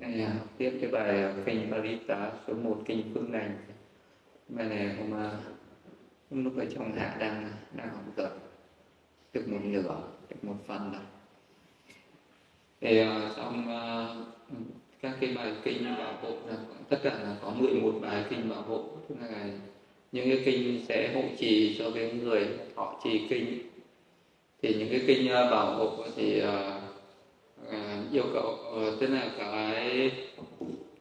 Này, học tiếp cái bài ờ, kinh Parita số 1 kinh phương lành bài này hôm, ờ, hôm lúc ở trong hạ đang ờ, đang học được được một nửa được một phần rồi thì trong uh, các cái bài kinh bảo hộ là tất cả là có 11 bài kinh bảo hộ. Tức là những cái kinh sẽ hộ trì cho cái người họ trì kinh. Thì những cái kinh bảo hộ thì uh, uh, yêu cầu ờ, tức là cái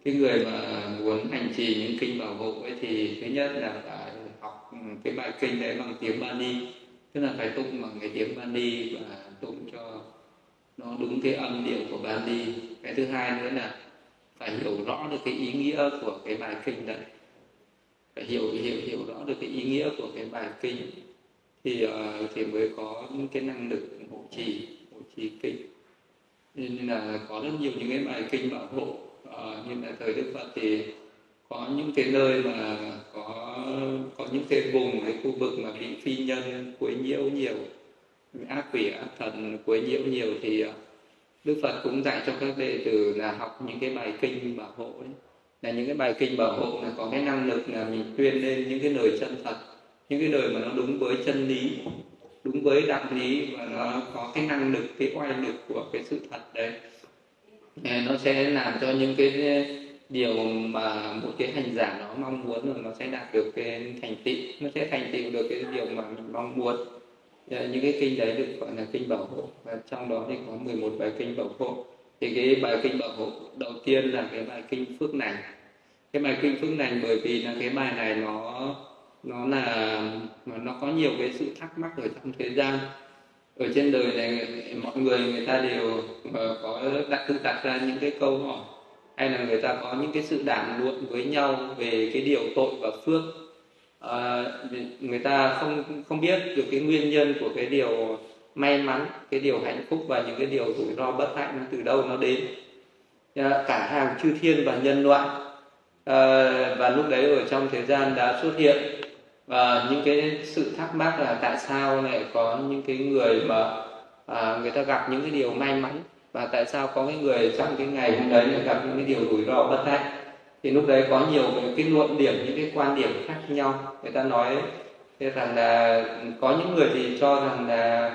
cái người mà muốn hành trì những kinh bảo hộ ấy thì thứ nhất là phải học cái bài kinh đấy bằng tiếng Bani tức là phải tụng bằng cái tiếng Bani và tụng cho nó đúng cái âm điệu của Bani cái thứ hai nữa là phải hiểu rõ được cái ý nghĩa của cái bài kinh đấy. Phải hiểu hiểu hiểu rõ được cái ý nghĩa của cái bài kinh. Thì ờ, thì mới có cái năng lực hộ trì hộ trì kinh. Ừ, nên là có rất nhiều những cái bài kinh bảo hộ à, như là thời Đức Phật thì có những cái nơi mà có có những cái vùng cái khu vực mà bị phi nhân quấy nhiễu nhiều ác quỷ ác thần quấy nhiễu nhiều thì ờ, Đức Phật cũng dạy cho các đệ tử là học những cái bài kinh bảo hộ ấy. là những cái bài kinh bảo hộ là có cái năng lực là mình tuyên lên những cái lời chân thật những cái lời mà nó đúng với chân lý đúng với đạo lý và nó có cái năng lực, cái oai lực của cái sự thật đấy. Ờ, nó sẽ làm cho những cái điều mà một cái hành giả nó mong muốn rồi nó sẽ đạt được cái thành tựu, nó sẽ thành tựu được cái điều mà mình mong muốn. Ờ, những cái kinh đấy được gọi là kinh bảo hộ và trong đó thì có 11 bài kinh bảo hộ. Thì cái bài kinh bảo hộ đầu tiên là cái bài kinh phước lành. Cái bài kinh phước lành bởi vì là cái bài này nó nó là mà nó có nhiều cái sự thắc mắc ở trong thế gian. Ở trên đời này mọi người người ta đều ờ, có đặt tự đặt ra những cái câu hỏi. Hay là người ta có những cái sự đàm luận với nhau về cái điều tội và phước. À, người ta không không biết được cái nguyên nhân của cái điều may mắn cái điều hạnh phúc và những cái điều rủi ro bất hạnh từ đâu nó đến. Ờ, cả hàng chư thiên và nhân loại. À, và lúc đấy ở trong thế gian đã xuất hiện và những cái sự thắc mắc là tại sao lại có những cái người mà à, người ta gặp những cái điều may mắn và tại sao có cái người trong cái ngày hôm đấy lại gặp những cái điều rủi ro bất hạnh. Thì lúc đấy có nhiều cái luận điểm những cái quan điểm khác nhau. Người ta nói thế rằng là có những người thì cho rằng là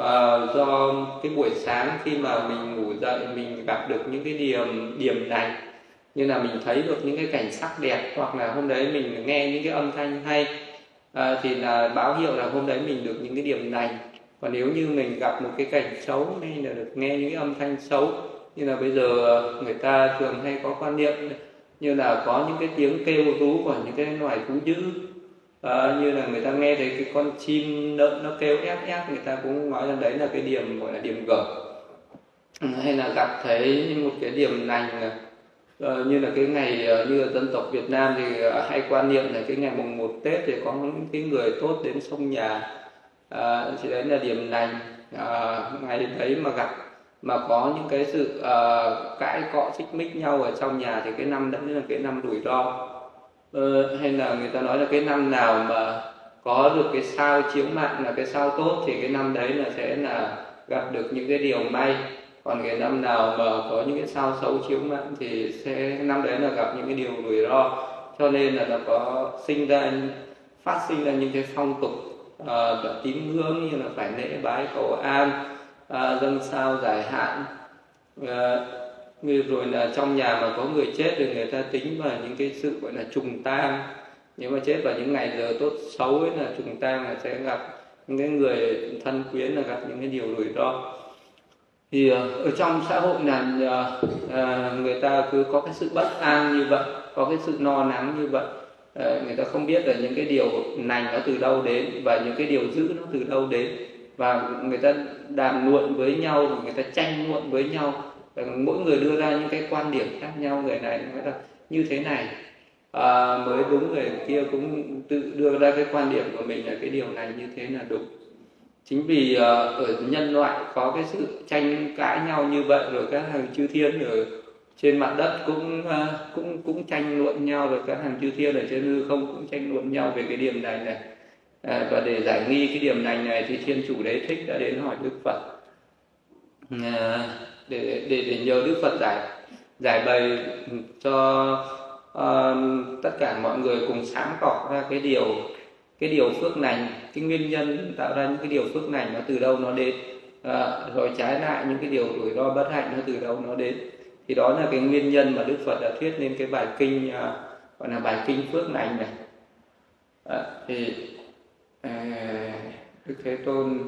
uh, do cái buổi sáng khi mà mình ngủ dậy mình gặp được những cái điểm điểm này như là mình thấy được những cái cảnh sắc đẹp hoặc là hôm đấy mình nghe những cái âm thanh hay à, thì là báo hiệu là hôm đấy mình được những cái điểm lành còn nếu như mình gặp một cái cảnh xấu hay là được nghe những cái âm thanh xấu như là bây giờ người ta thường hay có quan niệm như là có những cái tiếng kêu rú của những cái loài thú dữ. À, như là người ta nghe thấy cái con chim lợn nó kêu ép ép người ta cũng nói rằng đấy là cái điểm gọi là điểm gở. Hay là gặp thấy một cái điểm lành uh, như là cái ngày uh, như là dân tộc Việt Nam thì uh, hay quan niệm là cái ngày mùng 1 Tết thì có những cái người tốt đến sông nhà. À, thì đấy là điểm lành à, ngày đấy mà gặp mà có những cái sự à, cãi cọ xích mích nhau ở trong nhà thì cái năm đấy là cái năm rủi ro. Uh, hay là người ta nói là cái năm nào mà có được cái sao chiếu mạng là cái sao tốt thì cái năm đấy là sẽ là gặp được những cái điều may còn cái năm nào mà có những cái sao xấu chiếu mạng thì sẽ năm đấy là gặp những cái điều rủi ro. Cho nên là nó có sinh ra phát sinh ra những cái phong tục uh, tín ngưỡng như là phải lễ bái cầu an ờ, uh, dâng sao giải hạn. Uh, rồi là trong nhà mà có người chết thì người ta tính vào những cái sự gọi là trùng tang. Nếu mà chết vào những ngày giờ tốt xấu ấy là trùng tang là sẽ gặp những cái người thân quyến là gặp những cái điều rủi ro thì ờ, ở trong xã hội là ờ, ờ, người ta cứ có cái sự bất an như vậy có cái sự no nắng như vậy người ta không biết là những cái điều lành nó từ đâu đến và những cái điều dữ nó từ đâu đến. Và người ta đàm luận với nhau người ta tranh luận với nhau mỗi người đưa ra những cái quan điểm khác nhau người này nói là như thế này à, mới đúng người kia cũng tự đưa ra cái quan điểm của mình là cái điều này như thế là đúng chính vì uh, ở nhân loại có cái sự tranh cãi nhau như vậy rồi các hàng chư thiên ở trên mặt đất cũng uh, cũng cũng tranh luận nhau rồi các hàng chư thiên ở trên hư không cũng tranh luận nhau về cái điểm này này. À, và để giải nghi cái điểm này này thì thiên chủ đế thích đã đến hỏi đức phật. À, để, để để nhờ đức phật giải giải bày cho uh, tất cả mọi người cùng sáng tỏ ra cái điều cái điều phước lành cái nguyên nhân tạo ra những cái điều phước lành nó từ đâu nó đến à, rồi trái lại những cái điều rủi ro bất hạnh nó từ đâu nó đến. Thì đó là cái nguyên nhân mà đức phật đã thuyết lên cái bài kinh à, gọi là bài kinh phước lành này. À, thì à, đức thế tôn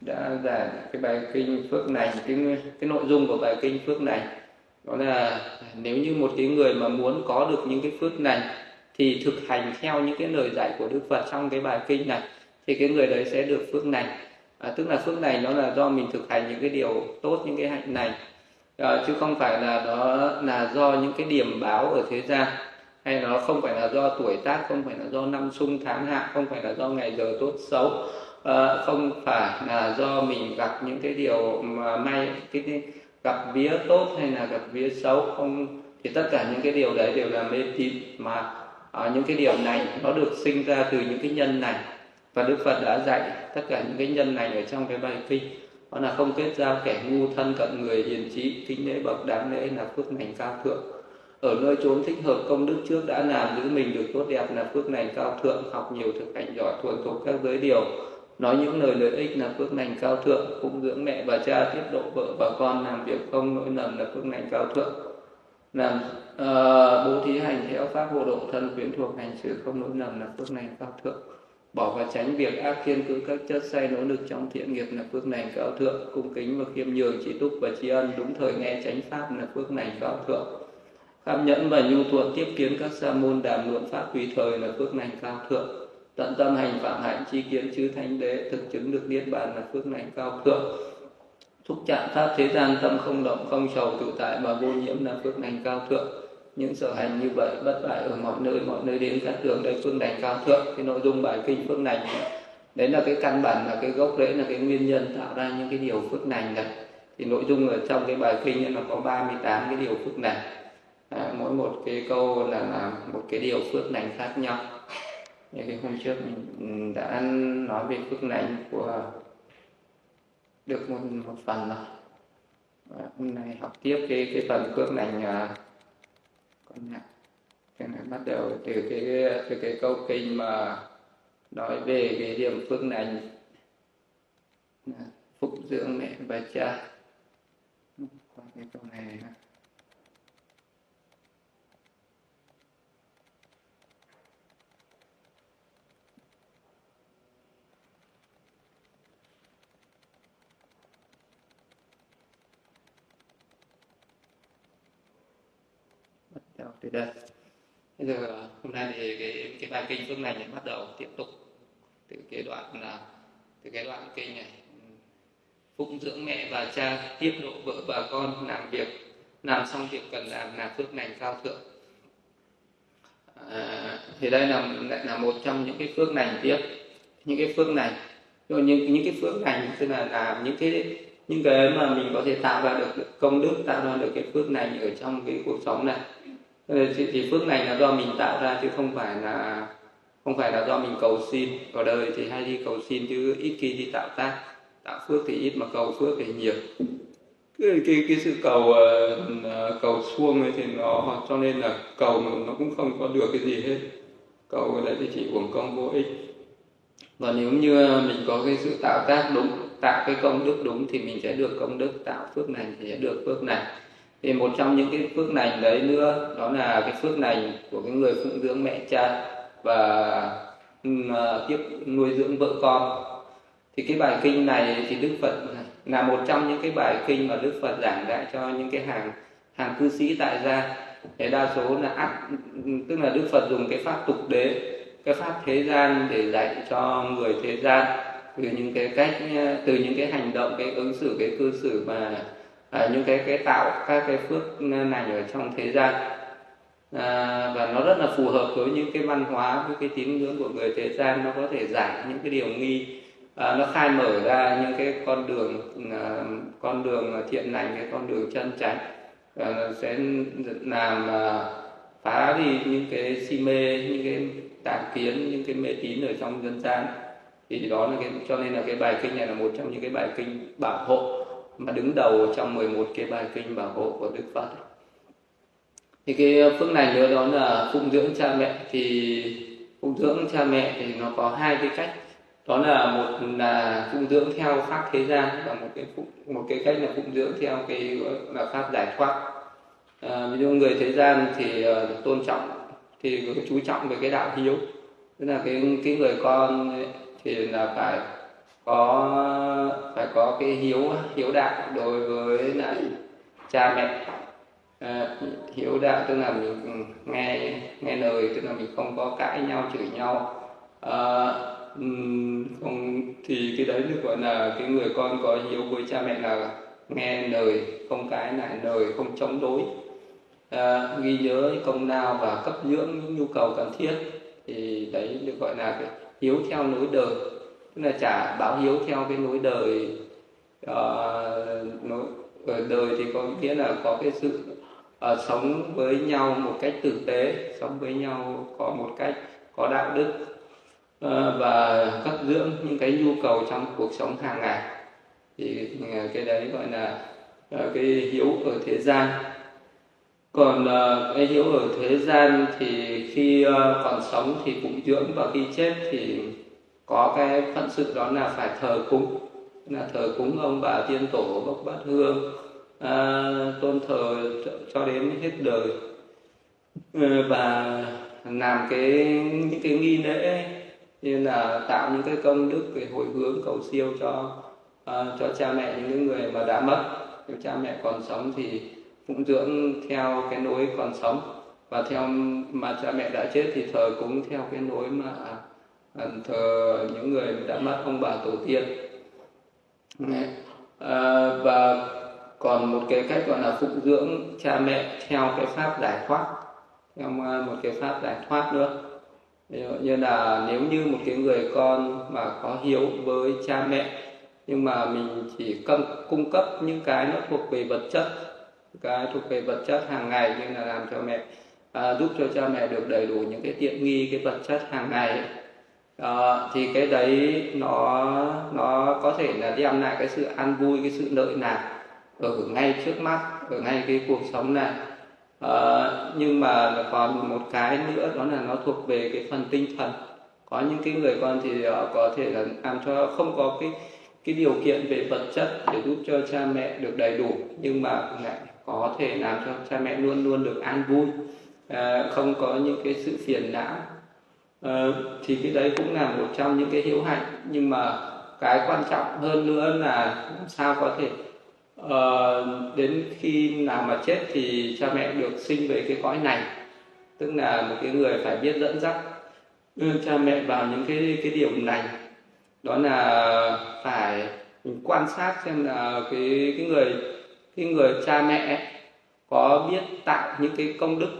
đã giảng cái bài kinh phước lành cái cái nội dung của bài kinh phước lành. Đó là nếu như một cái người mà muốn có được những cái phước lành thì thực hành theo những cái lời dạy của Đức Phật trong cái bài kinh này thì cái người đấy sẽ được phước này. À, tức là phước này nó là do mình thực hành những cái điều tốt những cái hạnh này. À, chứ không phải là đó là do những cái điểm báo ở thế gian hay nó không phải là do tuổi tác không phải là do năm sung tháng hạ không phải là do ngày giờ tốt xấu à, không phải là do mình gặp những cái điều mà may cái, cái gặp vía tốt hay là gặp vía xấu không thì tất cả những cái điều đấy đều là mê tín mà à, những cái điều này nó được sinh ra từ những cái nhân này. Và Đức Phật đã dạy tất cả những cái nhân này ở trong cái bài kinh. Đó là không kết giao kẻ ngu thân cận người hiền trí kính lễ bậc đáng lễ là phước lành cao thượng. Ở nơi chốn thích hợp công đức trước đã làm giữ mình được tốt đẹp là phước lành cao thượng học nhiều thực hành giỏi thuần thục các giới điều. Nói những lời lợi ích là phước lành cao thượng cũng dưỡng mẹ và cha tiếp độ vợ và con làm việc không lỗi lầm là phước lành cao thượng làm uh, bố thí hành theo pháp hộ độ thân quyến thuộc hành xử không lỗi lầm là phước này cao thượng. Bỏ và tránh việc ác thiên cứ các chất say nỗ lực trong thiện nghiệp là phước này cao thượng. Cung kính và khiêm nhường trí túc và tri ân đúng thời nghe tránh pháp là phước này cao thượng. Kham nhẫn và nhu thuận tiếp kiến các sa môn đàm luận pháp tùy thời là phước này cao thượng. Tận tâm hành phạm hạnh chi kiến chư thánh đế thực chứng được niết bàn là phước này cao thượng thúc trạng pháp thế gian tâm không động không sầu tự tại mà vô nhiễm là phước lành cao thượng. Những sở hành như vậy bất bại ở mọi nơi mọi nơi đến các đường đây phương lành cao thượng. Cái nội dung bài kinh phương lành đấy là cái căn bản là cái gốc rễ là cái nguyên nhân tạo ra những cái điều phước lành này. Thì nội dung ở trong cái bài kinh nó có 38 cái điều phước lành. À, mỗi một cái câu là, là một cái điều phước lành khác nhau. Như cái hôm trước mình đã nói về phước lành của được một một phần rồi. Và hôm nay học tiếp cái cái phần phước lành uh, con nhạc cái này bắt đầu từ cái từ cái câu kinh mà nói về cái điểm phước lành. Phúc dưỡng mẹ và cha. Qua cái câu này từ đây bây giờ hôm nay thì cái cái bài kinh phương này thì bắt đầu tiếp tục từ cái đoạn là từ cái đoạn kinh này. Phụng dưỡng mẹ và cha tiếp độ vợ và con làm việc làm xong việc cần làm là phước lành cao thượng. À, thì đây là lại là một trong những cái phước lành tiếp. Những cái phước lành. Rồi những những cái phước lành tức là làm những cái những cái mà mình có thể tạo ra được công đức tạo ra được cái phước lành ở trong cái cuộc sống này. Ờ, thì, thì phước này là do mình tạo ra chứ không phải là không phải là do mình cầu xin. Ở đời thì hay đi cầu xin chứ ít khi đi tạo tác. Tạo phước thì ít mà cầu phước thì nhiều. Cái cái, cái sự cầu uh, cầu xuông ấy thì nó cho nên là cầu mà nó cũng không có được cái gì hết. Cầu đấy thì chỉ uổng công vô ích. Và nếu như mình có cái sự tạo tác đúng tạo cái công đức đúng thì mình sẽ được công đức tạo phước này thì sẽ được phước này thì một trong những cái phước lành đấy nữa, đó là cái phước lành của cái người phụng dưỡng mẹ cha và à, tiếp nuôi dưỡng vợ con. Thì cái bài kinh này thì đức phật là một trong những cái bài kinh mà đức phật giảng dạy cho những cái hàng hàng cư sĩ tại gia. Thế đa số là áp, tức là đức phật dùng cái pháp tục đế, cái pháp thế gian để dạy cho người thế gian. Từ những cái cách ờ, từ những cái hành động, cái ứng xử, cái cư xử mà à, những cái cái tạo các cái phước này ở trong thế gian. À, và nó rất là phù hợp với những cái văn hóa với cái tín ngưỡng của người thế gian. Nó có thể giải những cái điều nghi. À, nó khai mở ra những cái con đường à, con đường thiện lành cái con đường chân chánh. À, sẽ làm à, phá đi những cái si mê những cái tà kiến những cái mê tín ở trong dân gian. Thì đó là cái cho nên là cái bài kinh này là một trong những cái bài kinh bảo hộ mà đứng đầu trong 11 cái bài kinh bảo hộ của Đức Phật. Thì cái phước này nữa đó là phụng dưỡng cha mẹ. Thì phụng dưỡng cha mẹ thì nó có hai cái cách. Đó là một là phụng dưỡng theo pháp thế gian và một cái phụng, một cái cách là phụng dưỡng theo cái gọi là pháp giải thoát. À, ví dụ người thế gian thì uh, tôn trọng thì chú trọng về cái đạo hiếu. Tức là cái cái người con ấy, thì là phải có phải có cái hiếu hiếu đạo đối với lại cha mẹ. À, hiếu đạo tức là mình nghe nghe lời tức là mình không có cãi nhau chửi nhau. À, không thì cái đấy được gọi là cái người con có hiếu với cha mẹ là nghe lời không cãi lại lời không chống đối. À, ghi nhớ công lao và cấp dưỡng những nhu cầu cần thiết thì đấy được gọi là cái hiếu theo nối đời tức là trả báo hiếu theo cái lối đời ờ, uh, nối ờ, đời thì có nghĩa là có cái sự uh, sống với nhau một cách tử tế sống với nhau có một cách có đạo đức uh, và cấp dưỡng những cái nhu cầu trong cuộc sống hàng ngày. Thì uh, cái đấy gọi là uh, cái hiếu ở thế gian. Còn uh, cái hiếu ở thế gian thì khi uh, còn sống thì phụng dưỡng và khi chết thì có cái phận sự đó là phải thờ cúng. Là thờ cúng ông bà tiên tổ bốc bát hương à, tôn thờ cho đến hết đời. Ừ, Và làm cái những cái nghi lễ như là tạo những cái công đức về hồi hướng cầu siêu cho uh, cho cha mẹ những người mà đã mất. Nếu cha mẹ còn sống thì phụng dưỡng theo cái nối còn sống. Và theo mà cha mẹ đã chết thì thờ cúng theo cái nối mà thờ những người đã mất ông bà tổ tiên. À, và còn một cái cách gọi là phụng dưỡng cha mẹ theo cái pháp giải thoát theo một cái pháp giải thoát nữa. Như là nếu như một cái người con mà có hiếu với cha mẹ nhưng mà mình chỉ cung, cung cấp những cái nó thuộc về vật chất cái thuộc về vật chất hàng ngày như là làm cho mẹ à, giúp cho cha mẹ được đầy đủ những cái tiện nghi cái vật chất hàng ngày à, thì cái đấy nó nó có thể là đem lại cái sự an vui cái sự lợi lạc ở ngay trước mắt ở ngay cái cuộc sống này. À, nhưng mà còn một cái nữa đó là nó thuộc về cái phần tinh thần. Có những cái người con thì họ có thể là làm cho không có cái cái điều kiện về vật chất để giúp cho cha mẹ được đầy đủ nhưng mà lại có thể làm cho cha mẹ luôn luôn được an vui. À, không có những cái sự phiền não. Ờ, thì cái đấy cũng là một trong những cái hiếu hạnh nhưng mà cái quan trọng hơn nữa là làm sao có thể uh, đến khi nào mà chết thì cha mẹ được sinh về cái cõi này. Tức là một cái người phải biết dẫn dắt đưa cha mẹ vào những cái cái điều này. Đó là phải mình quan sát xem là cái cái người cái người cha mẹ có biết tạo những cái công đức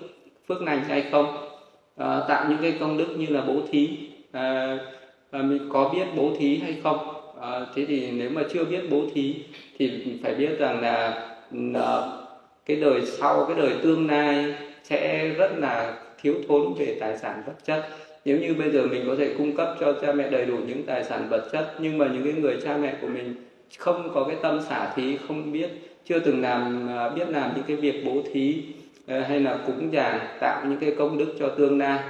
phước lành hay không à, tạo những cái công đức như là bố thí. À, à, mình có biết bố thí hay không? À, thế thì nếu mà chưa biết bố thí thì phải biết rằng là à, cái đời sau cái đời tương lai sẽ rất là thiếu thốn về tài sản vật chất. Nếu như bây giờ mình có thể cung cấp cho cha mẹ đầy đủ những tài sản vật chất nhưng mà những cái người cha mẹ của mình không có cái tâm xả thí không biết chưa từng làm biết làm những cái việc bố thí Ờ, hay là cúng dường tạo những cái công đức cho tương lai.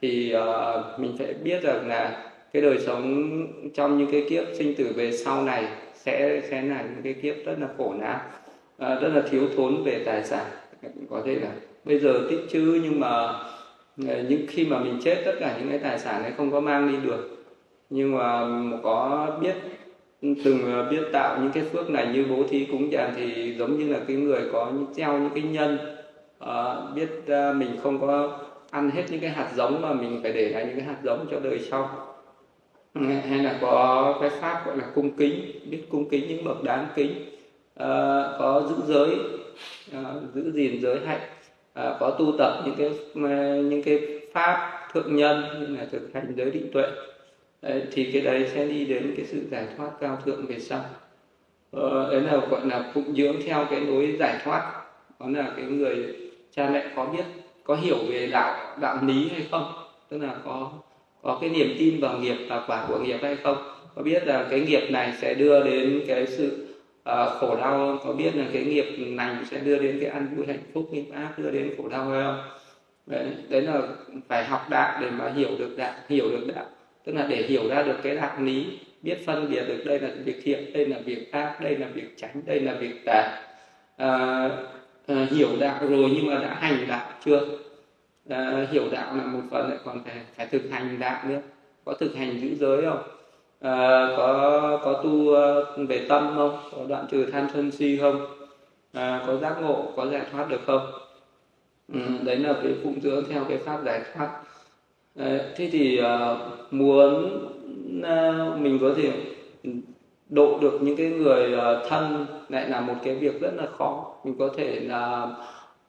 Thì uh, mình phải biết rằng là cái đời sống trong những cái kiếp sinh tử về sau này sẽ sẽ là những cái kiếp rất là khổ não uh, ờ, rất là thiếu thốn về tài sản. Có thể là bây giờ tích chữ nhưng mà những khi mà mình chết tất cả những cái tài sản ấy không có mang đi được. Nhưng mà ừ, có biết từng biết tạo những cái phước này như bố thí cúng dường thì giống như là cái người có treo những cái nhân uh, biết uh, mình không có ăn hết những cái hạt giống mà mình phải để lại những cái hạt giống cho đời sau. Hay là có cái pháp gọi là cung kính biết cung kính những bậc đáng kính. Uh, có giữ giới uh, giữ gìn giới hạnh. Uh, có tu tập những cái những cái pháp thượng nhân như là thực hành giới định tuệ. Đấy, thì cái đấy sẽ đi đến cái sự giải thoát cao thượng về sau. Ờ, đấy là gọi là phụng dưỡng theo cái lối giải thoát. Đó là cái người cha mẹ có biết có hiểu về đạo đạo lý hay không? Tức là có có cái niềm tin vào nghiệp và quả của nghiệp hay không? Có biết là cái nghiệp này sẽ đưa đến cái sự uh, khổ đau có biết là cái nghiệp lành sẽ đưa đến cái an vui hạnh phúc nghiệp ác đưa đến khổ đau hay không? Đấy, đấy là phải học đạo để mà hiểu được đạo hiểu được đạo. Tức là để hiểu ra được cái đạo lý biết phân biệt được đây là việc thiện đây là việc ác đây là việc tránh đây là việc tà. À, à, hiểu đạo rồi nhưng mà đã hành đạo chưa? À, hiểu đạo là một phần lại còn phải phải thực hành đạo nữa. Có thực hành giữ giới không? À, có có tu về tâm không? Có đoạn trừ tham sân si không? À, có giác ngộ có giải thoát được không? Ừ, đấy là cái phụng dưỡng theo cái pháp giải thoát. À, thế thì uh, muốn uh, mình có thể độ được những cái người ờ, thân lại là một cái việc rất là khó. Mình có thể là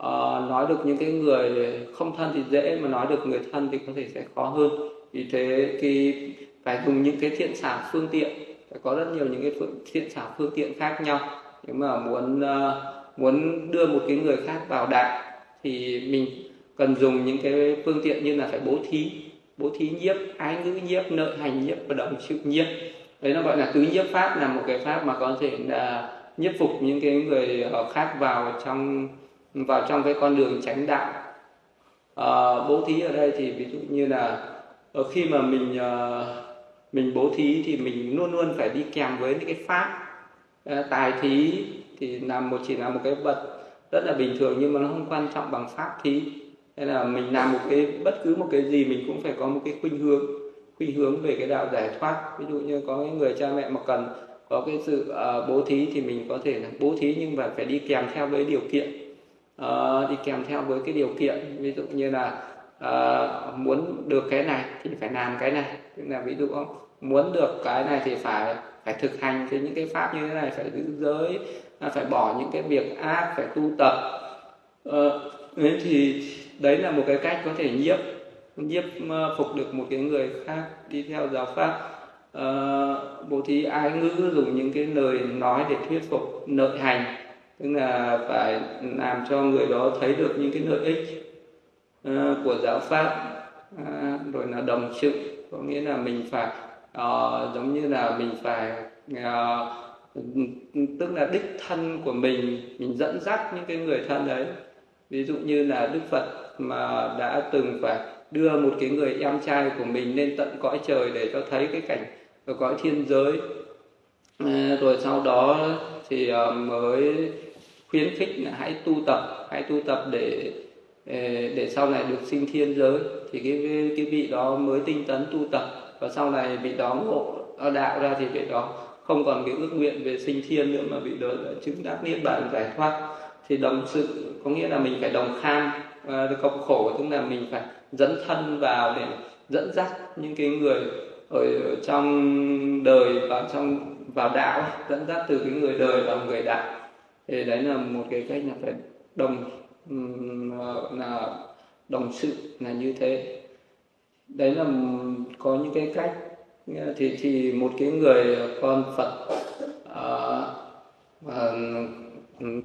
uh, nói được những cái người không thân thì dễ mà nói được người thân thì có thể sẽ khó hơn. Vì thế khi phải dùng những cái thiện xảo phương tiện phải có rất nhiều những cái phương, thiện xảo phương tiện khác nhau. Nếu mà muốn uh, muốn đưa một cái người khác vào đạo thì mình cần dùng những cái phương tiện như là phải bố thí. Bố thí nhiếp ái ngữ nhiếp nợ hành nhiếp và đồng chịu nhiếp đấy nó gọi là tứ nhiếp pháp là một cái pháp mà có thể là nhiếp phục những cái người ờ, khác vào trong vào trong cái con đường tránh đạo. À, bố thí ở đây thì ví dụ như là ờ, khi mà mình mình bố thí thì mình luôn luôn phải đi kèm với những cái pháp tài thí thì làm một chỉ là một cái vật rất là bình thường nhưng mà nó không quan trọng bằng pháp thí. Nên là mình làm một cái bất cứ một cái gì mình cũng phải có một cái khuynh hướng khuynh hướng về cái đạo giải thoát. Ví dụ như có cái người cha mẹ mà cần có cái sự uh, bố thí thì mình có thể là bố thí nhưng mà phải đi kèm theo với điều kiện. Uh, đi kèm theo với cái điều kiện. Ví dụ như là uh, muốn được cái này thì phải làm cái này. Tức là ví dụ muốn được cái này thì phải phải thực hành cái những cái pháp như thế này phải giữ giới à, phải bỏ những cái việc ác phải tu tập. Uh, thế thì đấy là một cái cách có thể nhiếp nhiếp ờ, phục được một cái người khác đi theo giáo pháp. À, bố thí ái ngữ dùng những cái lời nói để thuyết phục nội hành tức là phải làm cho người đó thấy được những cái lợi ích uh, của giáo pháp. Uh, rồi là đồng sự có nghĩa là mình phải uh, giống như là mình phải uh, tức là đích thân của mình mình dẫn dắt những cái người thân đấy. Ví dụ như là đức phật mà đã từng phải đưa một cái người em trai của mình lên tận cõi trời để cho thấy cái cảnh ở cõi thiên giới. À, rồi sau đó thì à, mới khuyến khích là hãy tu tập, hãy tu tập để à, để sau này được sinh thiên giới. Thì cái cái vị đó mới tinh tấn tu tập và sau này vị đó ngộ đạo ra thì vị đó không còn cái ước nguyện về sinh thiên nữa mà vị đó đã chứng đắc niết bàn giải thoát. Thì đồng sự có nghĩa là mình phải đồng kham và cộng khổ tức là mình phải dẫn thân vào để dẫn dắt những cái người ở trong đời vào trong vào đạo dẫn dắt từ cái người đời vào người đạo. Thì đấy là một cái cách là phải đồng ờ, là đồng sự là như thế. Đấy là có những cái cách ờ, thì thì một cái người con Phật uh, uh,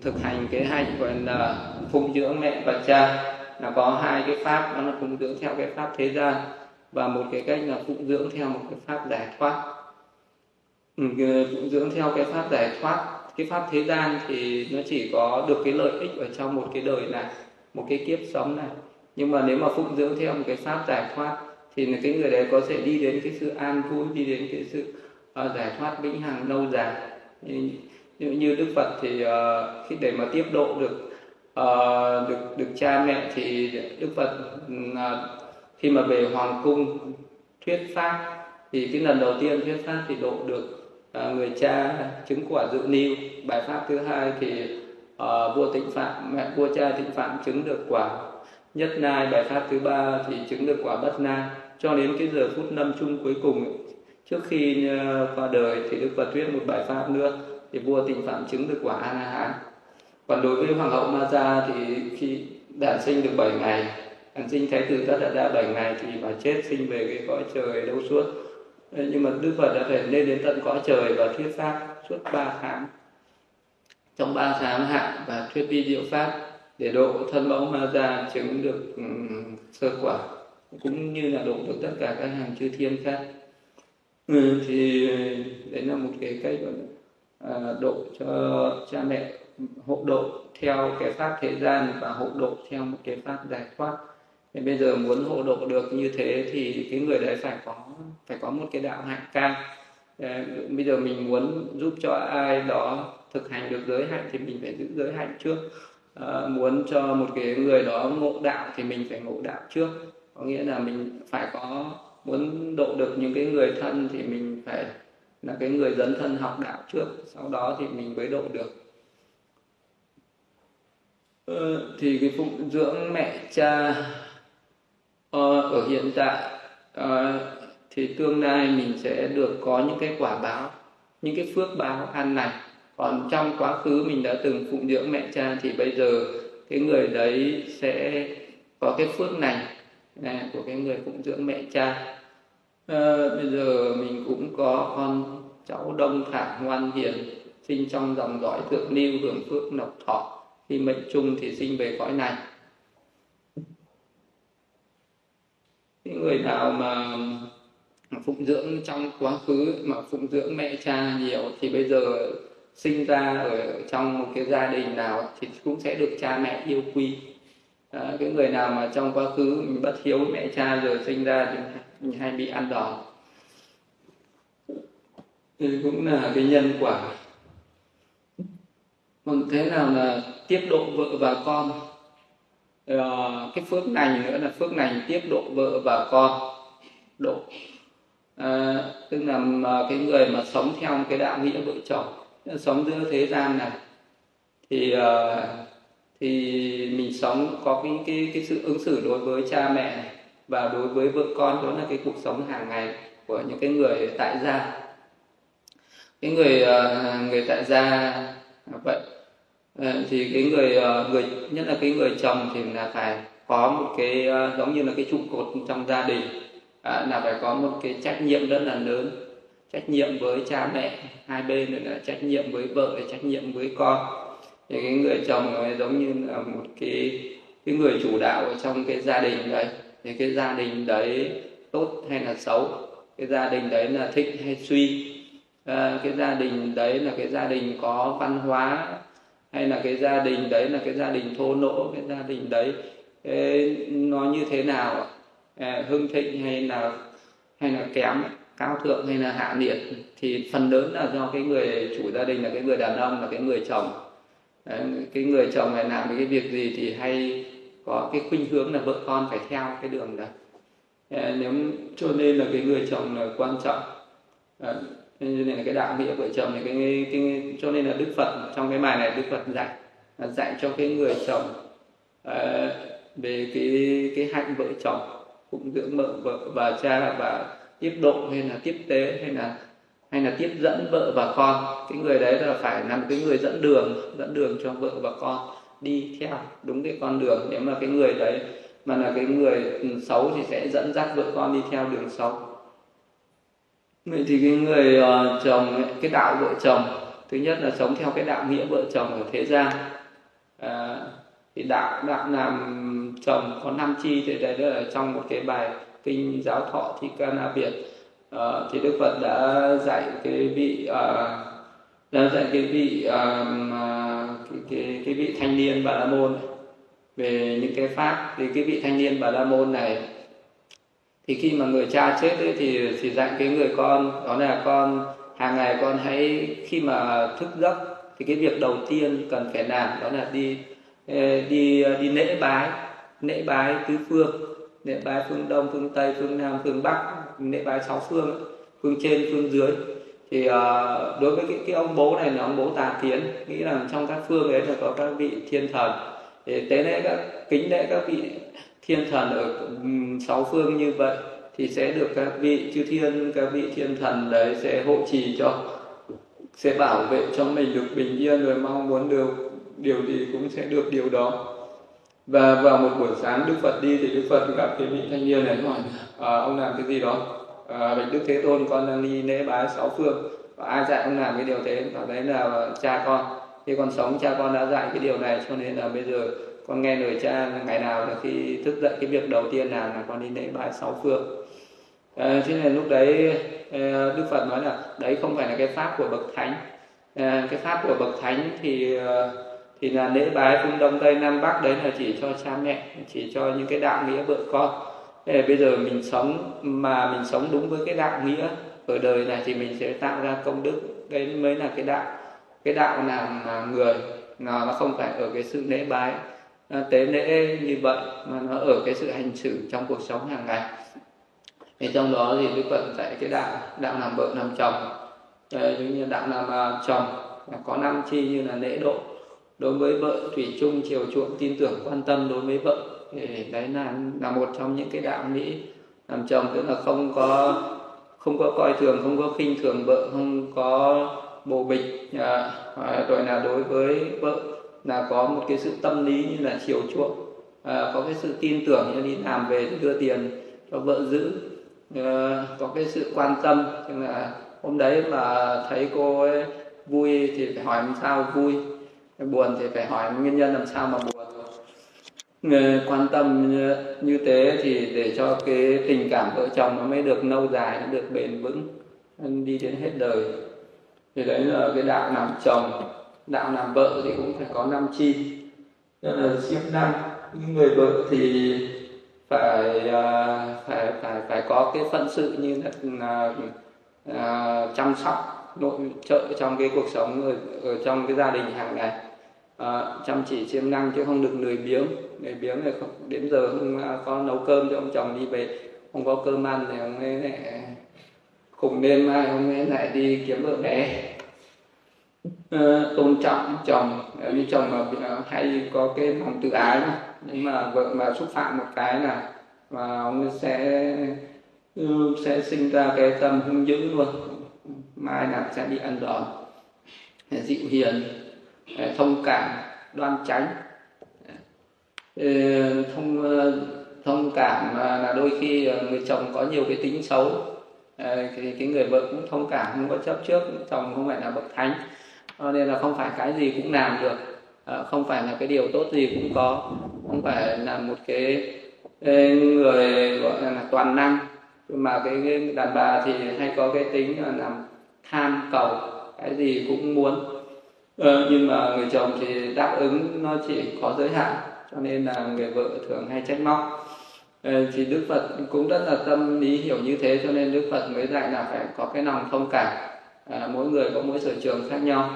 thực hành cái hai gọi là phụng dưỡng mẹ và cha. Là có hai cái pháp đó là phụng dưỡng theo cái pháp thế gian và một cái cách là phụng dưỡng theo một cái pháp giải thoát. Ừ, phụng dưỡng theo cái pháp giải thoát cái pháp thế gian thì nó chỉ có được cái lợi ích ở trong một cái đời này một cái kiếp sống này. Nhưng mà nếu mà phụng dưỡng theo một cái pháp giải thoát thì là cái người đấy có thể đi đến cái sự an vui đi đến cái sự uh, giải thoát vĩnh hằng lâu dài như, như đức phật thì uh, khi để mà tiếp độ được uh, được được cha mẹ thì đức phật uh, khi mà về hoàng cung thuyết pháp thì cái lần đầu tiên thuyết pháp thì độ được uh, người cha chứng quả dự niu. Bài pháp thứ hai thì uh, vua tịnh phạm mẹ vua cha tịnh phạm chứng được quả nhất nai. Bài pháp thứ ba thì chứng được quả bất nai. Cho đến cái giờ phút năm chung cuối cùng trước khi uh, qua đời thì đức phật thuyết một bài pháp nữa thì vua tịnh phạm chứng được quả a la hán còn đối với hoàng hậu ma gia thì khi đản sinh được 7 ngày đản sinh thái tử tất đã ra 7 ngày thì bà chết sinh về cái cõi trời đâu suốt. Nhưng mà đức phật đã phải lên đến tận cõi trời và thuyết pháp suốt ba tháng. Trong ba tháng hạn và thuyết đi diệu pháp để độ thân mẫu ma gia chứng được um, sơ quả cũng như là độ được tất cả các hàng chư thiên khác. Ừ, thì đấy là một cái cách gọi là Ờ, độ cho cha mẹ hộ độ theo cái pháp thế gian và hộ độ theo một cái pháp giải thoát. Thì bây giờ muốn hộ độ được như thế thì cái người đấy phải có phải có một cái đạo hạnh cao. Ờ, bây giờ mình muốn giúp cho ai đó thực hành được giới hạnh thì mình phải giữ giới hạnh trước. À, muốn cho một cái người đó ngộ đạo thì mình phải ngộ đạo trước. Có nghĩa là mình phải có muốn độ được những cái người thân thì mình phải là cái người dấn thân học đạo trước sau đó thì mình mới độ được. Ờ, thì cái phụng dưỡng mẹ cha ờ, ở hiện tại ờ, thì tương lai mình sẽ được có những cái quả báo những cái phước báo ăn này còn trong quá khứ mình đã từng phụng dưỡng mẹ cha thì bây giờ cái người đấy sẽ có cái phước này, này của cái người phụng dưỡng mẹ cha à, bây giờ mình cũng có con cháu đông thả ngoan hiền sinh trong dòng dõi thượng lưu hưởng phước lộc thọ. Khi mệnh chung thì sinh về cõi này. Những người nào mà phụng dưỡng trong quá khứ mà phụng dưỡng mẹ cha nhiều thì bây giờ sinh ra ở trong một cái gia đình nào thì cũng sẽ được cha mẹ yêu quý. À, cái người nào mà trong quá khứ mình bất hiếu mẹ cha rồi sinh ra thì mình hay bị ăn đòn. Thì cũng là cái nhân quả. Còn thế nào là tiếp độ vợ và con? À, cái phước này nữa là phước này tiếp độ vợ và con. Độ. À, tức là cái người mà sống theo cái đạo nghĩa vợ chồng sống giữa thế gian này thì ờ, thì mình sống có cái cái cái sự ứng xử đối với cha mẹ này và đối với vợ con đó là cái cuộc sống hàng ngày của những cái người tại gia. Cái người ờ, người tại gia vậy. Ờ, thì cái người ờ, người nhất là cái người chồng thì là phải có một cái giống như là cái trụ cột trong gia đình. À, là phải có một cái trách nhiệm rất là lớn. Trách nhiệm với cha mẹ hai bên rồi là trách nhiệm với vợ trách nhiệm với con. Thì cái người chồng nó giống như là một cái cái người chủ đạo ở trong cái gia đình đấy thì cái gia đình đấy tốt hay là xấu? Cái gia đình đấy là thích hay suy? À, cái gia đình đấy là cái gia đình có văn hóa hay là cái gia đình đấy là cái gia đình thô lỗ? Cái gia đình đấy cái, nó như thế nào à, hưng thịnh hay là hay là kém cao thượng hay là hạ liệt thì phần lớn là do cái người chủ gia đình là cái người đàn ông là cái người chồng. Đấy, cái người chồng này làm cái việc gì thì hay có cái khuynh hướng là vợ con phải theo cái đường đó. Ờ, nếu cho nên là cái người chồng là quan trọng. Ờ, đấy, nên là cái đạo nghĩa vợ chồng này cái, cái cho nên là đức phật trong cái bài này đức phật dạy dạy cho cái người chồng uh, về cái cái hạnh vợ chồng cũng dưỡng vợ vợ và cha và tiếp độ hay là tiếp tế hay là hay là tiếp dẫn vợ và con. Cái người đấy là phải là một cái người dẫn đường dẫn đường cho vợ và con đi theo đúng cái con đường. Nếu mà cái người đấy mà là cái người xấu thì sẽ dẫn dắt vợ con đi theo đường xấu. Vậy thì cái người uh, chồng ấy, cái đạo vợ chồng thứ nhất là sống theo cái đạo nghĩa vợ chồng ở thế gian. À, thì đạo đạo làm chồng có năm chi thì đấy là trong một cái bài kinh giáo thọ thi ca na biệt uh, ờ, thì đức phật đã dạy cái vị uh, đã dạy cái vị uh, cái, cái, vị thanh niên bà la môn về những cái pháp thì cái vị thanh niên bà la môn này thì khi mà người cha chết ấy, thì thì dạy cái người con đó là con hàng ngày con hãy khi mà thức giấc thì cái việc đầu tiên cần phải làm đó là đi đi đi lễ bái. Lễ bái tứ phương. Lễ bái phương đông phương tây phương nam phương bắc. Lễ bái sáu phương phương trên phương dưới thì uh, đối với cái, cái ông bố này là ông bố tà kiến nghĩ là trong các phương ấy là có các vị thiên thần. Để tế lễ các kính lễ các vị thiên thần ở sáu phương như vậy thì sẽ được các vị chư thiên các vị thiên thần đấy sẽ hộ trì cho sẽ bảo vệ cho mình được bình yên rồi mong muốn được điều gì cũng sẽ được điều đó. Và vào một buổi sáng đức phật đi thì đức phật gặp cái vị thanh niên này hỏi à, ông làm cái gì đó? À, bạch đức thế tôn con đang đi lễ bái sáu phương. Và ai dạy ông làm cái điều thế? Và đấy là cha con. Khi còn sống cha con đã dạy cái điều này cho nên là bây giờ con nghe lời cha ngày nào là khi thức dậy cái việc đầu tiên làm là con đi lễ bái sáu phương. À, thế nên lúc đấy à, đức phật nói là đấy không phải là cái pháp của bậc thánh. À, cái pháp của bậc thánh thì à, thì là lễ bái phương đông tây nam bắc đấy là chỉ cho cha mẹ chỉ cho những cái đạo nghĩa vợ con để bây giờ mình sống, mà mình sống đúng với cái đạo nghĩa ở đời này thì mình sẽ tạo ra công đức. Đấy mới là cái đạo cái đạo làm người nó không phải ở cái sự lễ bái. Tế lễ như vậy mà nó ở cái sự hành xử trong cuộc sống hàng ngày. Thì trong đó thì đức phật dạy cái đạo đạo làm vợ làm chồng. Giống như đạo làm à, chồng có năm chi như là lễ độ. Đối với vợ thủy chung, chiều chuộng, tin tưởng, quan tâm đối với vợ thì đấy là là một trong những cái đạo mỹ làm chồng tức là không có không có coi thường không có khinh thường vợ không có bồ bịch à, à, rồi là đối với vợ là có một cái sự tâm lý như là chiều chuộng à, có cái sự tin tưởng như đi làm về đưa tiền cho vợ giữ à, có cái sự quan tâm. Tức là hôm đấy mà thấy cô ấy vui thì phải hỏi làm sao vui buồn thì phải hỏi nguyên nhân làm sao mà buồn quan tâm như, như thế thì để cho cái tình cảm vợ chồng nó mới được lâu dài nó được bền vững đi đến hết đời. Thì đấy là cái đạo làm chồng đạo làm vợ thì cũng phải có năm chi. Tức là siêng năng những người vợ thì phải à, phải phải phải có cái phận sự như là, là à, chăm sóc nội trợ trong cái cuộc sống ở, ở trong cái gia đình hàng ngày. À, chăm chỉ siêng năng chứ không được lười biếng để biếng thì không, đến giờ không à, có nấu cơm cho ông chồng đi về. Không có cơm ăn thì ông ấy lại khủng đêm mai ông ấy lại đi kiếm vợ bé. Ờ, tôn trọng chồng. Như chồng mà à, hay có cái lòng tự ái mà nhưng mà vợ mà xúc phạm một cái là, mà ông sẽ ừ, sẽ sinh ra cái tâm hung dữ luôn. Mai là sẽ bị ăn đòn, dịu hiền à, thông cảm, đoan tránh. Ờ, thông ờ, thông cảm ờ, là đôi khi người chồng có nhiều cái tính xấu. Thì cái người vợ cũng thông cảm không có chấp trước chồng không phải là bậc thánh. Nên là không phải cái gì cũng làm được. Không phải là cái điều tốt gì cũng có. Không phải là một cái người gọi là toàn năng. Mà cái đàn bà thì hay có cái tính là làm tham cầu cái gì cũng muốn. Ờ, nhưng mà người chồng thì đáp ứng nó chỉ có giới hạn cho nên là người vợ thường hay trách móc. Ờ, thì đức phật cũng rất là tâm lý hiểu như thế cho nên đức phật mới dạy là phải có cái lòng thông cảm. À, mỗi người có mỗi sở trường khác nhau.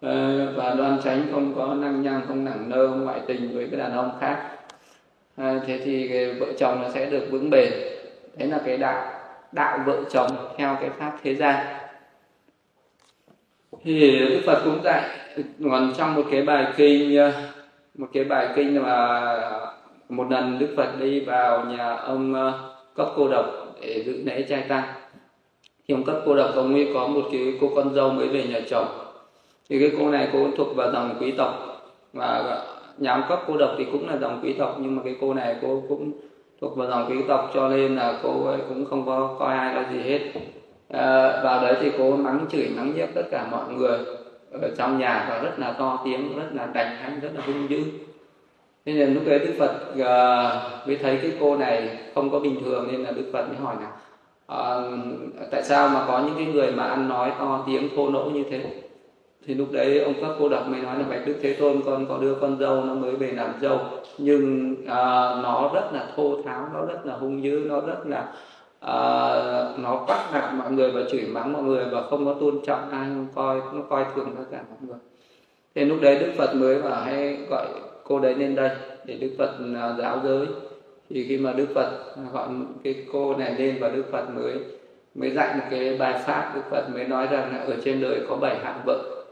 À, và đoan tránh không có năng nhang không nặng nơ không ngoại tình với cái đàn ông khác. À, thế thì vợ chồng nó sẽ được vững bền. Đấy là cái đạo đạo vợ chồng theo cái pháp thế gian. Thì đức phật cũng dạy còn trong một cái bài kinh một cái bài kinh mà một lần đức phật đi vào nhà ông ờ, cấp cô độc để dự lễ trai tăng thì ông cấp cô độc ông ấy có một cái cô con dâu mới về nhà chồng. Thì cái cô này cô thuộc vào dòng quý tộc. Và nhà ông cấp cô độc thì cũng là dòng quý tộc nhưng mà cái cô này cô cũng thuộc vào dòng quý tộc cho nên là cô ấy cũng không có coi ai là gì hết. À, vào đấy thì cô mắng chửi mắng nhiếc tất cả mọi người ở trong nhà và rất là to tiếng rất là đành hãnh rất là hung dữ thế nên lúc đấy đức phật uh, mới thấy cái cô này không có bình thường nên là đức phật mới hỏi là uh, tại sao mà có những cái người mà ăn nói to tiếng thô lỗ như thế? Thì lúc đấy ông các cô độc mới nói là bạch đức thế tôn con có đưa con dâu nó mới về làm dâu. Nhưng uh, nó rất là thô tháo nó rất là hung dữ nó rất là uh, nó bắt nạt mọi người và chửi mắng mọi người và không có tôn trọng ai không coi nó coi thường tất cả mọi người. Thế lúc đấy đức phật mới bảo hay gọi cô đấy lên đây để đức phật uh, giáo giới. Thì khi mà đức phật à, gọi cái cô này lên và đức phật mới mới dạy một cái bài pháp đức phật mới nói rằng là ở trên đời có bảy hạng vợ.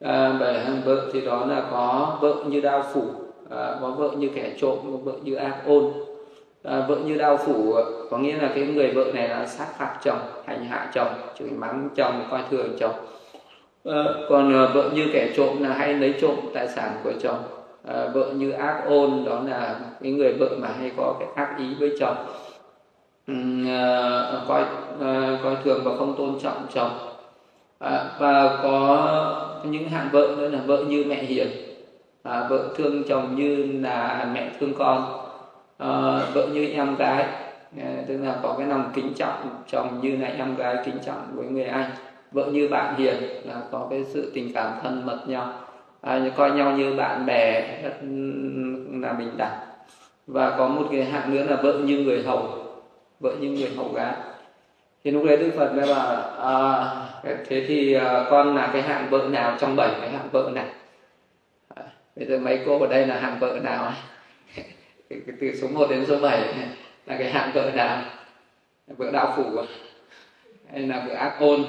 À, bảy hạng vợ thì đó là có vợ như đao phủ à, có vợ như kẻ trộm có vợ như ác ôn à, vợ như đau phủ có nghĩa là cái người vợ này là sát phạt chồng hành hạ chồng chửi mắng chồng coi thường chồng. À, còn à, vợ như kẻ trộm là hay lấy trộm tài sản của chồng. À, vợ như ác ôn đó là cái người vợ mà hay có cái ác ý với chồng. À, coi à, coi thường và không tôn trọng chồng. À, và có những hạng vợ nữa là vợ như mẹ hiền. À, vợ thương chồng như là mẹ thương con. Ờ, vợ như em gái ờ, tức là có cái lòng kính trọng chồng như là em gái kính trọng với người anh. Vợ như bạn hiền là có cái sự tình cảm thân mật nhau. À, coi nhau như bạn bè rất là bình đẳng. Và có một cái hạng nữa là vợ như người hầu vợ như người hầu gái. Thì lúc đấy đức phật mới bảo à, thế thì à, con là cái hạng vợ nào trong bảy cái hạng vợ này? À, bây giờ mấy cô ở đây là hạng vợ nào cái từ số 1 đến số 7 là cái hạng tội nào vợ đạo phủ à, hay là vợ ác ôn.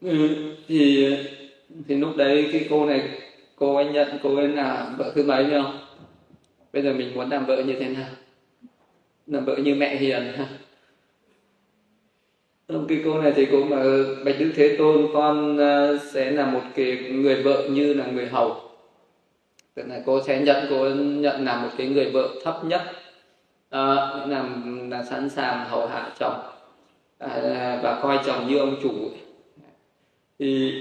Ừ, thì thì lúc đấy cái cô này cô ấy nhận cô ấy là vợ thứ mấy không bây giờ mình muốn làm vợ như thế nào? Làm vợ như mẹ hiền ha. Cái cô này thì cũng mà bạch đức thế tôn con ờ, sẽ là một cái người vợ như là người hầu tức là cô sẽ nhận cô nhận làm một cái người vợ thấp nhất ờ, à, là là sẵn sàng hầu hạ chồng à, và coi chồng như ông chủ. Thì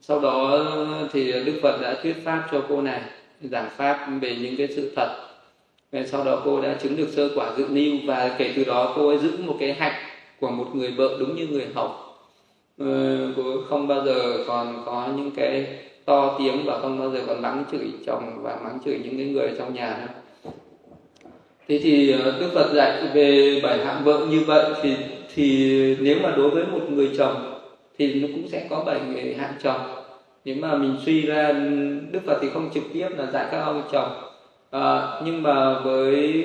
sau đó thì đức phật đã thuyết pháp cho cô này giảng pháp về những cái sự thật. Và sau đó cô đã chứng được sơ quả dự niu và kể từ đó cô ấy giữ một cái hạnh của một người vợ đúng như người hầu. Ờ, cô không bao giờ còn có những cái to tiếng và không bao giờ còn mắng chửi chồng và mắng chửi những cái người trong nhà nữa. Thế thì ờ, đức phật dạy về bảy hạng vợ như vậy thì thì nếu mà đối với một người chồng thì nó cũng sẽ có bảy người hạng chồng. Nếu mà mình suy ra đức phật thì không trực tiếp là dạy các ông chồng. À, nhưng mà với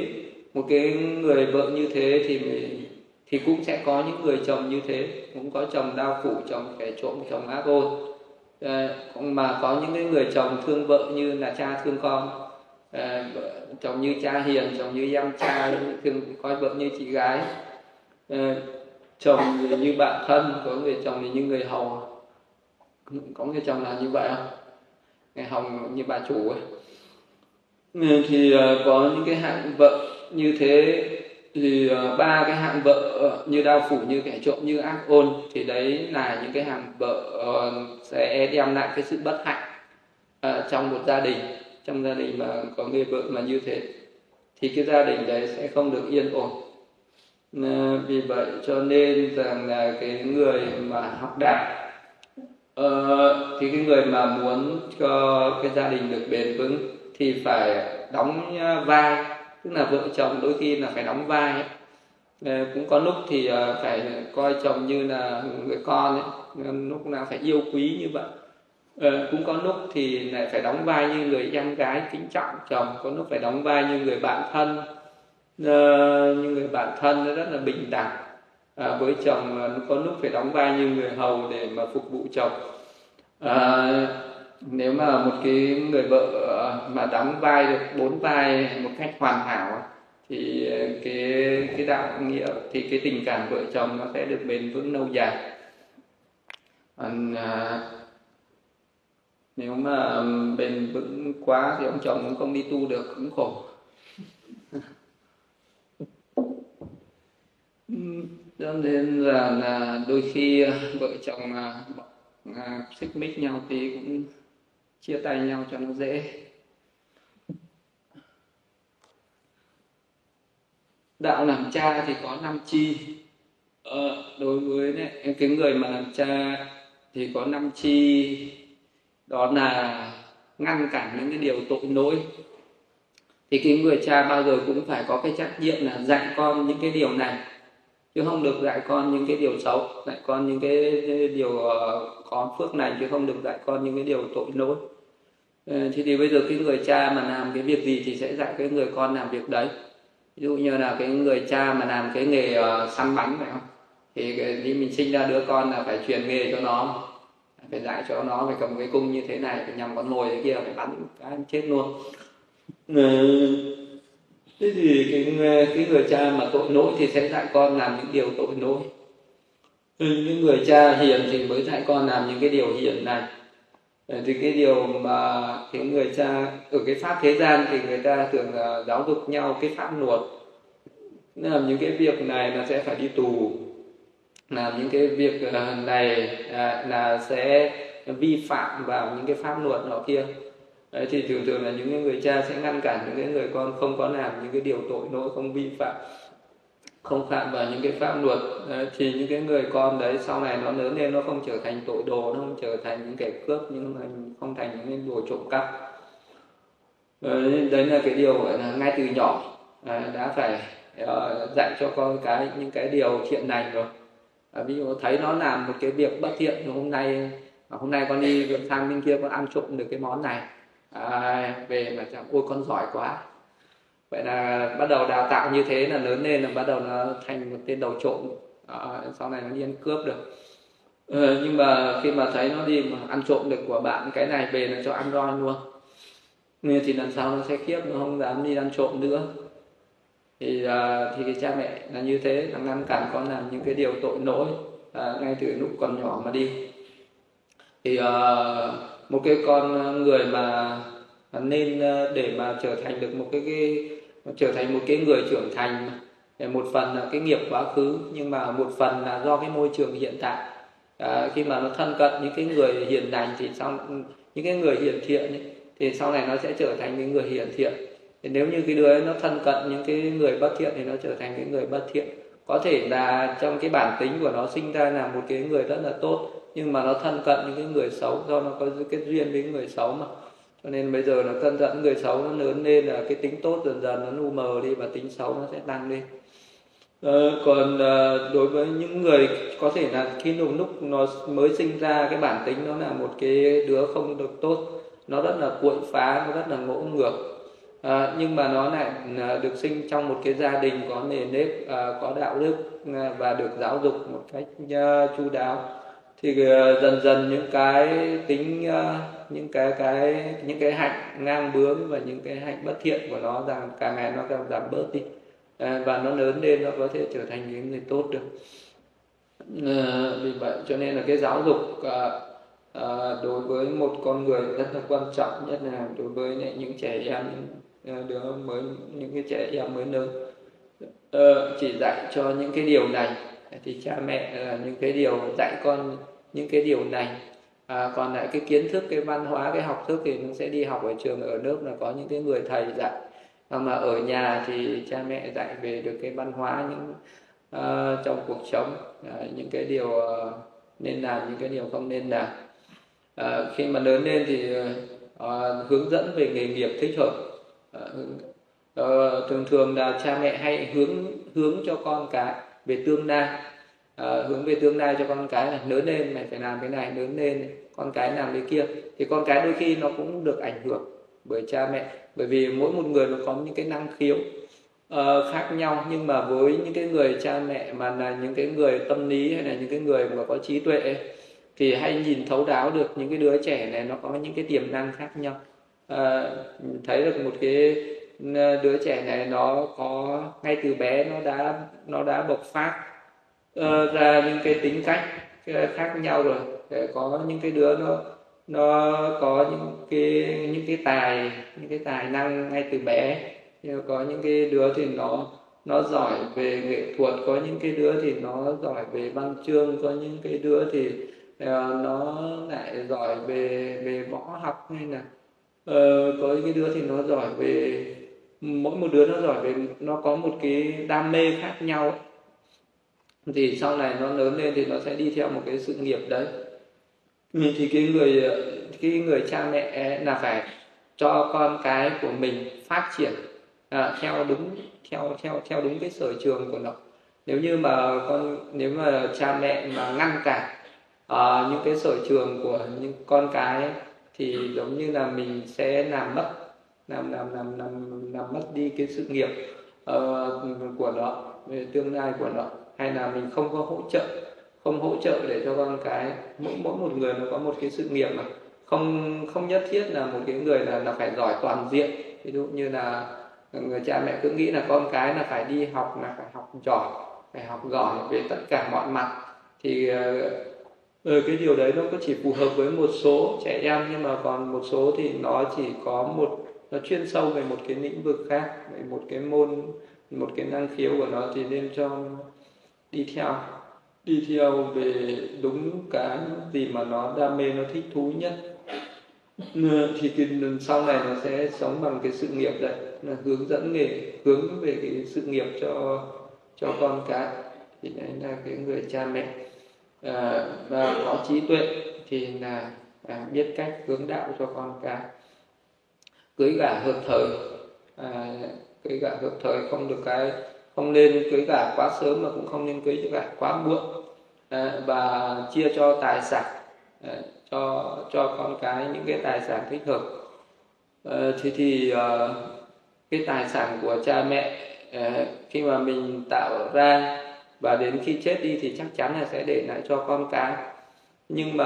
một cái người vợ như thế thì mình, thì cũng sẽ có những người chồng như thế. Cũng có chồng đau phủ chồng kẻ trộm chồng ác ôn à, mà có những cái người chồng thương vợ như là cha thương con. À, chồng như cha hiền chồng như em cha thương coi vợ như chị gái. À, chồng thì như bạn thân có người chồng thì như người hầu. Có người chồng là như vậy không? Người hầu như bà chủ ấy. Thì có những cái hạng vợ như thế thì ờ, ba cái hạng vợ ờ, như đao phủ như kẻ trộm như ác ôn thì đấy là những cái hạng vợ ờ, sẽ đem lại cái sự bất hạnh trong một gia đình. Trong gia đình mà có người vợ mà như thế thì cái gia đình đấy sẽ không được yên ổn. Vì vậy cho nên rằng là cái người mà học đạo uh, thì cái người mà muốn cho cái gia đình được bền vững thì phải đóng vai tức là vợ chồng đôi khi là phải đóng vai ấy. Ờ, cũng có lúc thì ờ, phải coi chồng như là người con ấy. Ờ, lúc nào phải yêu quý như vậy. Cũng có lúc thì lại phải đóng vai như người em gái kính trọng chồng có lúc phải đóng vai như người bạn thân. Như người bạn thân rất là bình đẳng. À, với chồng có lúc phải đóng vai như người hầu để mà phục vụ chồng. À, nếu mà một cái người vợ ờ, mà đóng vai được bốn vai một cách hoàn hảo thì cái cái đạo nghĩa thì cái tình cảm vợ chồng nó sẽ được bền vững lâu dài. À, nếu mà bền vững quá thì ông chồng cũng không đi tu được cũng khổ. Cho nên là, là đôi khi ờ, vợ chồng à, à, xích mích nhau thì cũng chia tay nhau cho nó dễ. Đạo làm cha thì có năm chi. Ờ, đối với này, cái người mà làm cha thì có năm chi. Đó là ngăn cản những cái điều tội lỗi. Thì cái người cha bao giờ cũng phải có cái trách nhiệm là dạy con những cái điều này. Chứ không được dạy con những cái điều xấu dạy con những cái điều ờ, có phước này chứ không được dạy con những cái điều tội lỗi. Ờ, thế thì thì bây giờ cái người cha mà làm cái việc gì thì sẽ dạy cái người con làm việc đấy. Ví dụ như là cái người cha mà làm cái nghề uh, săn bắn phải không? Thì khi mình sinh ra đứa con là phải truyền nghề cho nó phải dạy cho nó phải cầm cái cung như thế này phải nhằm con mồi thế kia phải bắn cái chết luôn. Ờ, thế thì cái cái người cha mà tội lỗi thì sẽ dạy con làm những điều tội lỗi những ừ, người cha hiền thì mới dạy con làm những cái điều hiền này. Ờ, thì cái điều mà cái người cha ở cái pháp thế gian thì người ta thường là giáo dục nhau cái pháp luật. Làm những cái việc này là sẽ phải đi tù. Làm những cái việc ờ, này à, là sẽ vi phạm vào những cái pháp luật nọ kia. Đấy, thì thường thường là những người cha sẽ ngăn cản những cái người con không có làm những cái điều tội lỗi không vi phạm không phạm vào những cái pháp luật ờ, thì những cái người con đấy sau này nó lớn lên nó không trở thành tội đồ nó không trở thành những kẻ cướp nhưng mà không thành những cái đồ trộm cắp. Ờ, đấy là cái điều gọi là ngay từ nhỏ ờ, đã phải dạy cho con cái những cái điều thiện lành rồi. Ví dụ thấy nó làm một cái việc bất thiện hôm nay hôm nay con đi sang bên kia con ăn trộm được cái món này. À, về mà chẳng ôi con giỏi quá vậy là bắt đầu đào tạo như thế là lớn lên là bắt đầu nó thành một tên đầu trộm. À, sau này nó đi ăn cướp được. Ừ, nhưng mà khi mà thấy nó đi mà ăn trộm được của bạn cái này về là cho ăn roi luôn. Nên thì lần sau nó sẽ khiếp nó không dám đi ăn trộm nữa. Thì uh, thì cái cha mẹ là như thế là ngăn cản con làm những cái điều tội lỗi uh, ngay từ lúc còn nhỏ mà đi. Thì uh, một cái con người mà nên để mà trở thành được một cái, cái trở thành một cái người trưởng thành một phần là cái nghiệp quá khứ nhưng mà một phần là do cái môi trường hiện tại. À, khi mà nó thân cận những cái người hiền lành thì sau những cái người hiền thiện ấy, thì sau này nó sẽ trở thành những người hiền thiện. Thì nếu như cái đứa ấy nó thân cận những cái người bất thiện thì nó trở thành cái người bất thiện. Có thể là trong cái bản tính của nó sinh ra là một cái người rất là tốt nhưng mà nó thân cận những cái người xấu do nó có cái duyên với người xấu mà cho nên bây giờ nó thân dẫn người xấu nó lớn lên là cái tính tốt dần dần nó nu mờ đi và tính xấu nó sẽ tăng lên. Ờ, còn ờ, đối với những người có thể là khi lúc lúc nó mới sinh ra cái bản tính nó là một cái đứa không được tốt nó rất là cuội phá nó rất là ngỗ ngược. À, nhưng mà nó lại à, được sinh trong một cái gia đình có nền nếp à, có đạo đức à, và được giáo dục một cách à, chu đáo. Thì à, dần dần những cái tính à, những cái cái những cái hạnh ngang bướng và những cái hạnh bất thiện của nó rằng càng ngày nó càng giảm bớt đi. À, và nó lớn lên nó có thể trở thành những người tốt được. À, vì vậy cho nên là cái giáo dục à, à, đối với một con người rất là quan trọng nhất là đối với những trẻ em những đứa mới những cái trẻ em mới lớn. Ờ, chỉ dạy cho những cái điều này thì cha mẹ là những cái điều dạy con những cái điều này à, còn lại cái kiến thức cái văn hóa cái học thức thì nó sẽ đi học ở trường ở nước là có những cái người thầy dạy. Mà ở nhà thì cha mẹ dạy về được cái văn hóa những uh, trong cuộc sống. Uh, những cái điều uh, nên làm những cái điều không nên làm. Uh, khi mà lớn lên thì uh, hướng dẫn về nghề nghiệp thích hợp. Uh, thường thường là cha mẹ hay hướng hướng cho con cái về tương lai à, hướng về tương lai cho con cái là lớn lên mày phải làm cái này lớn lên con cái làm cái kia. Thì con cái đôi khi nó cũng được ảnh hưởng bởi cha mẹ bởi vì mỗi một người nó có những cái năng khiếu uh, khác nhau. Nhưng mà với những cái người cha mẹ mà là những cái người tâm lý hay là những cái người mà có trí tuệ thì hay nhìn thấu đáo được những cái đứa trẻ này nó có những cái tiềm năng khác nhau. Uh, thấy được một cái đứa trẻ này nó có ngay từ bé nó đã nó đã bộc phát uh, ra những cái tính cách khác nhau rồi. Để có những cái đứa nó nó có những cái những cái tài những cái tài năng ngay từ bé. Nhưng có những cái đứa thì nó nó giỏi về nghệ thuật có những cái đứa thì nó giỏi về văn chương có những cái đứa thì uh, nó lại giỏi về về võ học hay là uh, có những cái đứa thì nó giỏi về mỗi một đứa nó giỏi về nó có một cái đam mê khác nhau thì sau này nó lớn lên thì nó sẽ đi theo một cái sự nghiệp đấy. Thì cái người cái người cha mẹ là phải cho con cái của mình phát triển à, theo đúng theo theo theo đúng cái sở trường của nó. Nếu như mà con nếu mà cha mẹ mà ngăn cản uh, những cái sở trường của những con cái thì giống như là mình sẽ làm mất làm làm làm làm làm mất đi cái sự nghiệp uh, của nó tương lai của nó hay là mình không có hỗ trợ không hỗ trợ để cho con cái mỗi mỗi một người nó có một cái sự nghiệp mà không không nhất thiết là một cái người là là phải giỏi toàn diện. Ví dụ như là người cha mẹ cứ nghĩ là con cái là phải đi học là phải học giỏi phải học giỏi về tất cả mọi mặt. Thì ừ, cái điều đấy nó có chỉ phù hợp với một số trẻ em nhưng mà còn một số thì nó chỉ có một nó chuyên sâu về một cái lĩnh vực khác về một cái môn một cái năng khiếu của nó thì nên cho đi theo. Đi theo về đúng cái gì mà nó đam mê nó thích thú nhất. Thì cái, sau này nó sẽ sống bằng cái sự nghiệp đấy là hướng dẫn nghề hướng về cái sự nghiệp cho cho con cái. Thì đấy là cái người cha mẹ. À, và có trí tuệ thì là à, biết cách hướng đạo cho con cái. Cưới gả hợp thời. À, cưới gả hợp thời không được cái không nên cưới gả quá sớm mà cũng không nên cưới gả quá muộn. À, và chia cho tài sản à, cho cho con cái những cái tài sản thích hợp. À, thì thì à, cái tài sản của cha mẹ à, khi mà mình tạo ra và đến khi chết đi thì chắc chắn là sẽ để lại cho con cái. Nhưng mà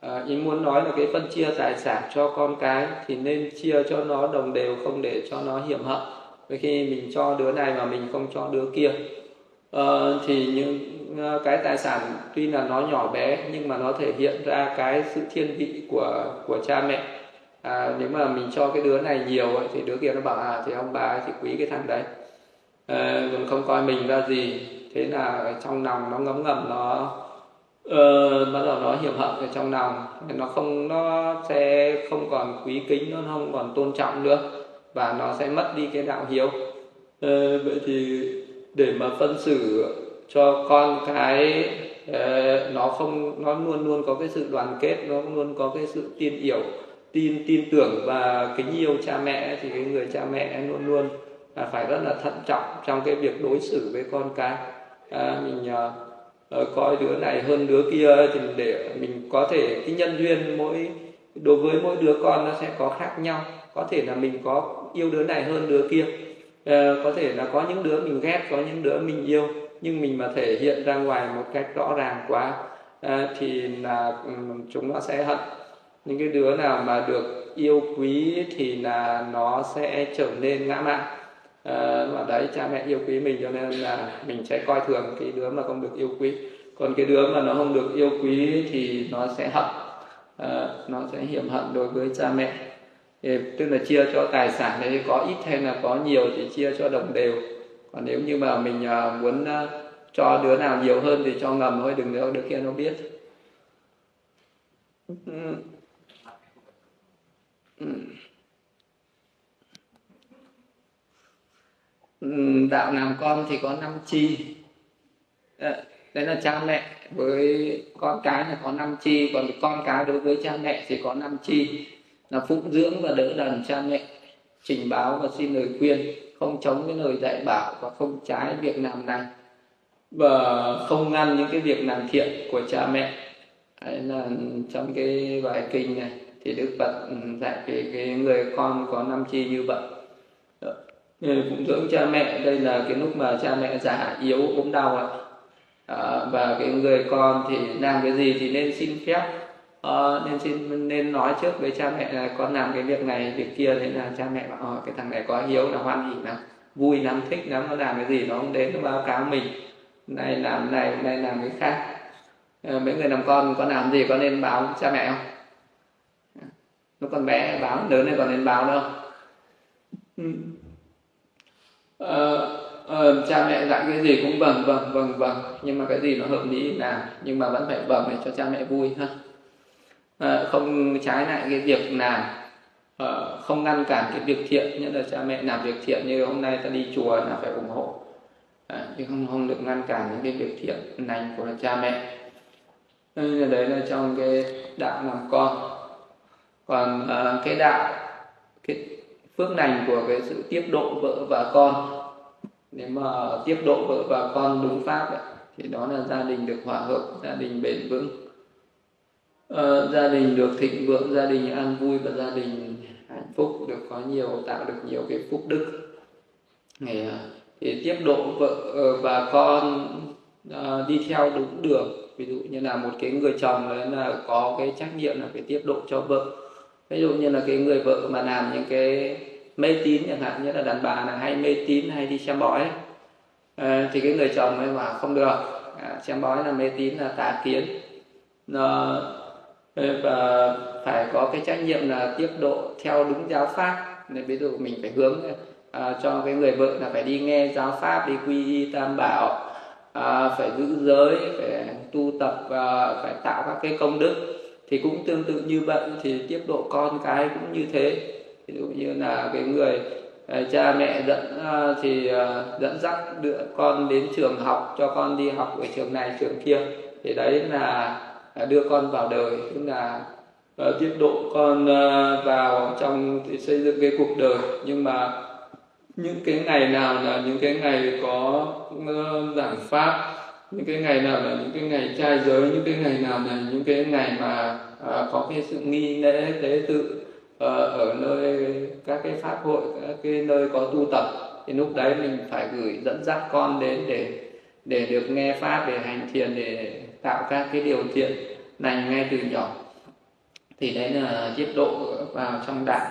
à, ý muốn nói là cái phân chia tài sản cho con cái thì nên chia cho nó đồng đều không để cho nó hiểm hận vì khi mình cho đứa này mà mình không cho đứa kia. À, thì những ờ, cái tài sản tuy là nó nhỏ bé nhưng mà nó thể hiện ra cái sự thiên vị của của cha mẹ. À, nếu mà mình cho cái đứa này nhiều ấy, thì đứa kia nó bảo à thì ông bà ấy thì quý cái thằng đấy. À, còn không coi mình ra gì. Thế là trong lòng nó ngấm ngầm nó uh, bắt đầu nó hiểm hận ở trong lòng. Nó không nó sẽ không còn quý kính nó không còn tôn trọng nữa và nó sẽ mất đi cái đạo hiếu. Uh, vậy thì để mà phân xử cho con cái ờ, nó không nó luôn luôn có cái sự đoàn kết nó luôn có cái sự tin hiểu tin tin tưởng và kính yêu cha mẹ thì cái người cha mẹ luôn luôn là phải rất là thận trọng trong cái việc đối xử với con cái. À, mình à, ờ, coi đứa này hơn đứa kia thì để mình có thể cái nhân duyên mỗi đối với mỗi đứa con nó sẽ có khác nhau có thể là mình có yêu đứa này hơn đứa kia. À, có thể là có những đứa mình ghét có những đứa mình yêu nhưng mình mà thể hiện ra ngoài một cách rõ ràng quá à, thì là chúng nó sẽ hận. Những cái đứa nào mà được yêu quý thì là nó sẽ trở nên ngã mạn. À, đấy cha mẹ yêu quý mình cho nên là mình sẽ coi thường cái đứa mà không được yêu quý. Còn cái đứa mà nó không được yêu quý thì nó sẽ hận. À, nó sẽ hiểm hận đối với cha mẹ tức là chia cho tài sản đấy có ít hay là có nhiều thì chia cho đồng đều. Còn nếu như mà mình à, muốn à, cho đứa nào nhiều hơn thì cho ngầm thôi, đừng để đứa kia nó biết. Ừ, đạo làm con thì có năm chi. Ờ, đấy là cha mẹ với con cái là có năm chi, còn con cái đối với cha mẹ thì có năm chi là phụng dưỡng và đỡ đần cha mẹ trình báo và xin lời khuyên không chống cái lời dạy bảo và không trái việc làm này. Và không ngăn những cái việc làm thiện của cha mẹ. Đấy là trong cái bài kinh này thì đức phật ừ, dạy về cái người con có năm chi như vậy. Phụng dưỡng cha mẹ đây là cái lúc mà cha mẹ già yếu ốm đau ạ. À, và cái người con thì làm cái gì thì nên xin phép ờ, nên xin nên nói trước với cha mẹ là con làm cái việc này việc kia thế là cha mẹ bảo ờ, cái thằng này có hiếu là hoan hỉ lắm vui lắm thích lắm nó làm cái gì nó không đến nó báo cáo mình này làm này này làm cái khác. Ờ, mấy người làm con con làm gì con nên báo cha mẹ không? Nó còn bé báo lớn này còn nên báo đâu. Ờ, ờ, cha mẹ dạy cái gì cũng vâng vâng vâng vâng nhưng mà cái gì nó hợp lý làm nhưng mà vẫn phải vâng để cho cha mẹ vui ha. Ờ, không trái lại cái việc làm. Ờ, không ngăn cản cái việc thiện nhất là cha mẹ làm việc thiện như hôm nay ta đi chùa là phải ủng hộ. Ờ, chứ không không được ngăn cản những cái việc thiện lành của cha mẹ. Nên đấy là trong cái đạo làm con. Còn cái đạo cái phước lành của cái sự tiếp độ vợ và con. Nếu mà tiếp độ vợ và con đúng pháp ấy, thì đó là gia đình được hòa hợp gia đình bền vững uh, gia đình được thịnh vượng gia đình an vui và gia đình hạnh phúc được có nhiều tạo được nhiều cái phúc đức. Thì, ờ, thì tiếp độ vợ ờ, và con uh, đi theo đúng đường. Ví dụ như là một cái người chồng đấy là có cái trách nhiệm là phải tiếp độ cho vợ. Ví dụ như là cái người vợ mà làm những cái mê tín chẳng hạn như là đàn bà là hay mê tín hay đi xem bói. À, thì cái người chồng ấy bảo không được à, xem bói là mê tín là tà kiến. Nó Ờ, và phải có cái trách nhiệm là tiếp độ theo đúng giáo pháp. Nên ví dụ mình phải hướng à, cho cái người vợ là phải đi nghe giáo pháp đi quy y tam bảo à, phải giữ giới phải tu tập và phải tạo các cái công đức. Thì cũng tương tự như vậy thì tiếp độ con cái cũng như thế. Ví dụ như là cái người à, cha mẹ dẫn à, thì à, dẫn dắt đưa con đến trường học cho con đi học ở trường này trường kia. Thì đấy là đưa con vào đời. Tức là ờ, tiếp độ con ờ, vào trong xây dựng cái cuộc đời. Nhưng mà những cái ngày nào là những cái ngày có ờ, giảng pháp những cái ngày nào là những cái ngày trai giới những cái ngày nào là những cái ngày mà à, có cái sự nghi lễ tế tự à, ở nơi các cái pháp hội các cái nơi có tu tập thì lúc đấy mình phải gửi dẫn dắt con đến để để được nghe pháp để hành thiền để tạo các cái điều kiện lành ngay từ nhỏ. Thì đấy là tiếp độ vào trong đạo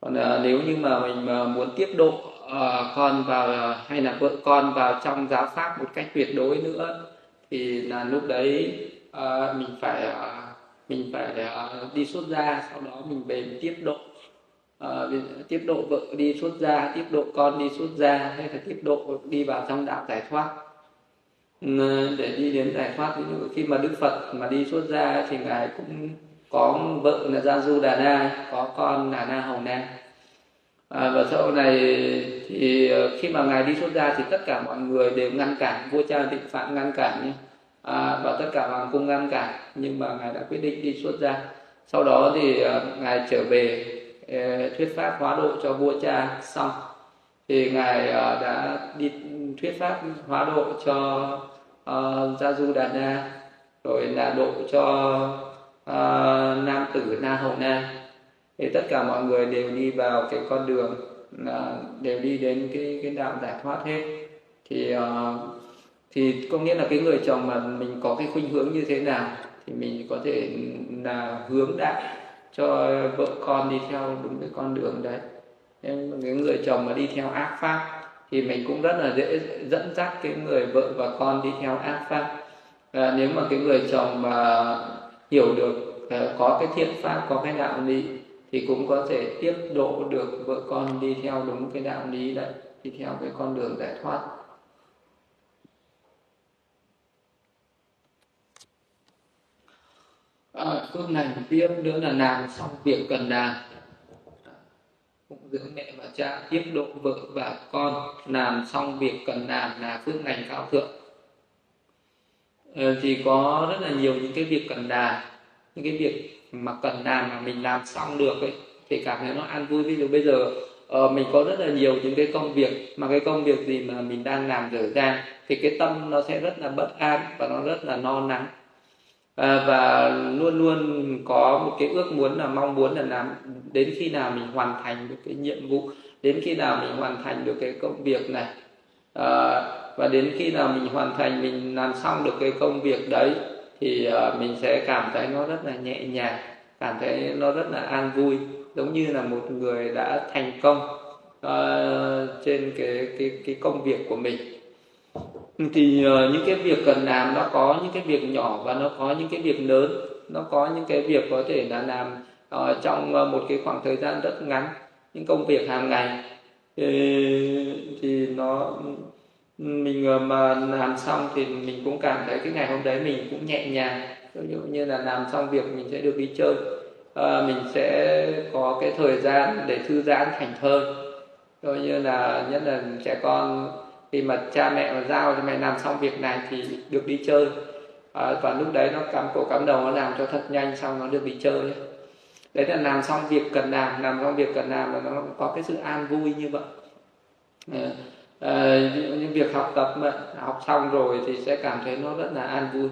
còn ờ, nếu như mà mình ờ, muốn tiếp độ uh, con vào hay là vợ con vào trong giáo pháp một cách tuyệt đối nữa thì là lúc đấy uh, mình phải uh, mình phải uh, đi xuất gia sau đó mình về tiếp độ à, tiếp độ vợ đi xuất gia tiếp độ con đi xuất gia hay là tiếp độ đi vào trong đạo giải thoát. Ừ, để đi đến giải thoát ví dụ khi mà đức phật mà đi xuất gia thì ngài cũng có vợ là gia du đà na có con là na hầu na à, và sau này thì ờ, khi mà ngài đi xuất gia thì tất cả mọi người đều ngăn cản vua cha định phạm ngăn cản nhé. À, và tất cả hoàng cung ngăn cản nhưng mà ngài đã quyết định đi xuất gia sau đó thì uh, ngài trở về Ờ, thuyết pháp hóa độ cho vua cha xong. Thì ngài ờ, đã đi thuyết pháp hóa độ cho uh, gia du đà na rồi là độ cho uh, nam tử na hầu na. Thì tất cả mọi người đều đi vào cái con đường là đều đi đến cái cái đạo giải thoát hết. Thì uh, thì có nghĩa là cái người chồng mà mình có cái khuynh hướng như thế nào thì mình có thể là hướng đại cho vợ con đi theo đúng cái con đường đấy. Nên cái người chồng mà đi theo ác pháp thì mình cũng rất là dễ dẫn dắt cái người vợ và con đi theo ác pháp. À, nếu mà cái người chồng mà hiểu được à, có cái thiện pháp có cái đạo lý thì cũng có thể tiếp độ được vợ con đi theo đúng cái đạo lý đấy đi theo cái con đường giải thoát. À, này tiếp nữa là làm xong việc cần làm. Cũng dưỡng mẹ và cha tiếp độ vợ và con làm xong việc cần làm là phước ngành cao thượng. Ờ, thì có rất là nhiều những cái việc cần làm. Những cái việc mà cần làm mà mình làm xong được ấy thì cảm thấy nó an vui. Ví dụ bây giờ uh, mình có rất là nhiều những cái công việc mà cái công việc gì mà mình đang làm dở dang thì cái tâm nó sẽ rất là bất an và nó rất là no nắng à, và luôn luôn có một cái ước muốn là mong muốn là làm đến khi nào mình hoàn thành được cái nhiệm vụ đến khi nào mình hoàn thành được cái công việc này. À, và đến khi nào mình hoàn thành mình làm xong được cái công việc đấy thì uh, mình sẽ cảm thấy nó rất là nhẹ nhàng cảm thấy nó rất là an vui giống như là một người đã thành công uh, trên cái cái cái công việc của mình thì ờ, những cái việc cần làm nó có những cái việc nhỏ và nó có những cái việc lớn. Nó có những cái việc có thể là làm uh, trong ờ, một cái khoảng thời gian rất ngắn những công việc hàng ngày. Thì, thì nó mình mà làm xong thì mình cũng cảm thấy cái ngày hôm đấy mình cũng nhẹ nhàng. Ví dụ như là làm xong việc mình sẽ được đi chơi à, mình sẽ có cái thời gian để thư giãn thành thơi. Coi như là nhất là trẻ con khi mà cha mẹ mà giao cho mẹ làm xong việc này thì được đi chơi. À, và lúc đấy nó cắm cổ cắm đầu nó làm cho thật nhanh xong nó được đi chơi. Đấy là làm xong việc cần làm làm xong việc cần làm là nó có cái sự an vui như vậy. À, à, những việc học tập mà học xong rồi thì sẽ cảm thấy nó rất là an vui.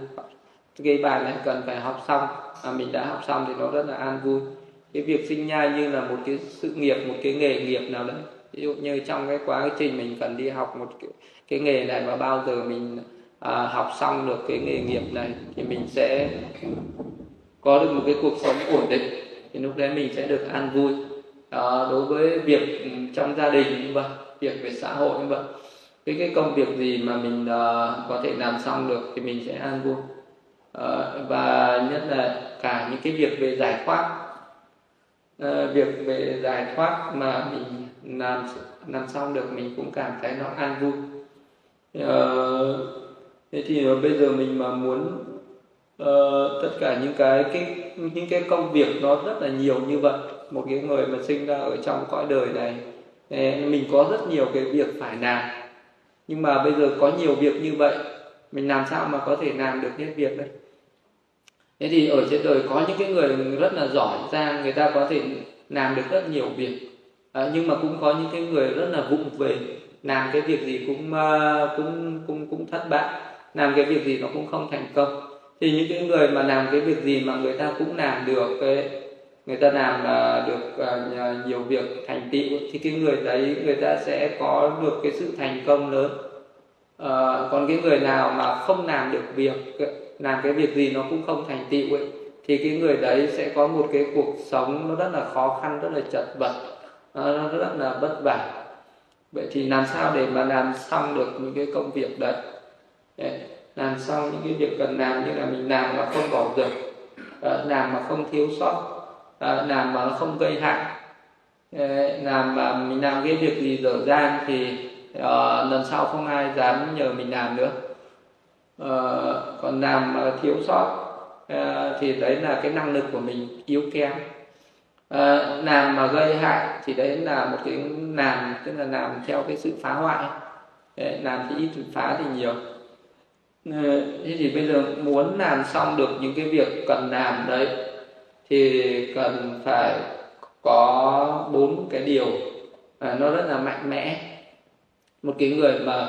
Cái bài này cần phải học xong mà mình đã học xong thì nó rất là an vui. Cái việc sinh nhai như là một cái sự nghiệp một cái nghề nghiệp nào đấy ví dụ như trong cái quá trình mình cần đi học một cái, cái nghề này và bao giờ mình à, học xong được cái nghề nghiệp này thì mình sẽ có được một cái cuộc sống ổn định. Thì lúc đấy mình sẽ được an vui. Đó, đối với việc trong gia đình như vậy việc về xã hội như vậy. Cái cái công việc gì mà mình uh, có thể làm xong được thì mình sẽ an vui. Uh, và nhất là cả những cái việc về giải thoát. Uh, việc về giải thoát mà mình làm làm xong được mình cũng cảm thấy nó an vui. Uh, thế thì bây giờ mình mà muốn uh, tất cả những cái cái những cái công việc nó rất là nhiều như vậy một cái người mà sinh ra ở trong cõi đời này mình có rất nhiều cái việc phải làm. Nhưng mà bây giờ có nhiều việc như vậy mình làm sao mà có thể làm được hết việc đấy thế thì ở trên đời có những cái người rất là giỏi ra người ta có thể làm được rất nhiều việc à, nhưng mà cũng có những cái người rất là vụng về làm cái việc gì cũng uh, cũng cũng cũng thất bại làm cái việc gì nó cũng không thành công. Thì những cái người mà làm cái việc gì mà người ta cũng làm được cái người ta làm uh, được uh, nhiều việc thành tựu thì cái người đấy người ta sẽ có được cái sự thành công lớn. Uh, còn cái người nào mà không làm được việc làm cái việc gì nó cũng không thành tựu ấy thì cái người đấy sẽ có một cái cuộc sống nó rất là khó khăn rất là chật vật nó rất là vất vả. Vậy thì làm sao để mà làm xong được những cái công việc đấy? Làm xong những cái việc cần làm như là mình làm mà không bỏ dở ờ, làm mà không thiếu sót ờ, làm mà không gây hại. Làm mà mình làm cái việc gì dở dang thì uh, lần sau không ai dám nhờ mình làm nữa. Uh, còn làm uh, thiếu sót uh, thì đấy là cái năng lực của mình yếu kém uh, làm mà gây hại thì đấy là một cái làm tức là làm theo cái sự phá hoại. Đấy, làm thì ít thì phá thì nhiều. Ờ, thế thì bây giờ muốn làm xong được những cái việc cần làm đấy thì cần phải có bốn cái điều à, nó rất là mạnh mẽ. Một cái người mà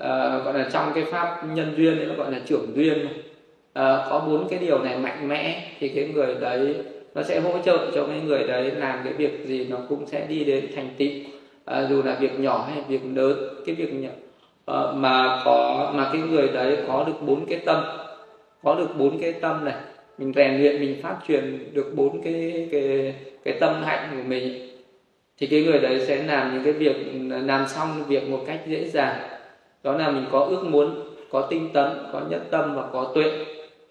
à, gọi là trong cái pháp nhân duyên ấy nó gọi là trưởng duyên. À, có bốn cái điều này mạnh mẽ thì cái người đấy nó sẽ hỗ trợ cho cái người đấy làm cái việc gì nó cũng sẽ đi đến thành tựu. À, dù là việc nhỏ hay việc lớn cái việc nhỏ à, mà có mà cái người đấy có được bốn cái tâm có được bốn cái tâm này mình rèn luyện mình phát truyền được bốn cái cái cái tâm hạnh của mình thì cái người đấy sẽ làm những cái việc làm xong việc một cách dễ dàng. Đó là mình có ước muốn có tinh tấn có nhất tâm và có tuệ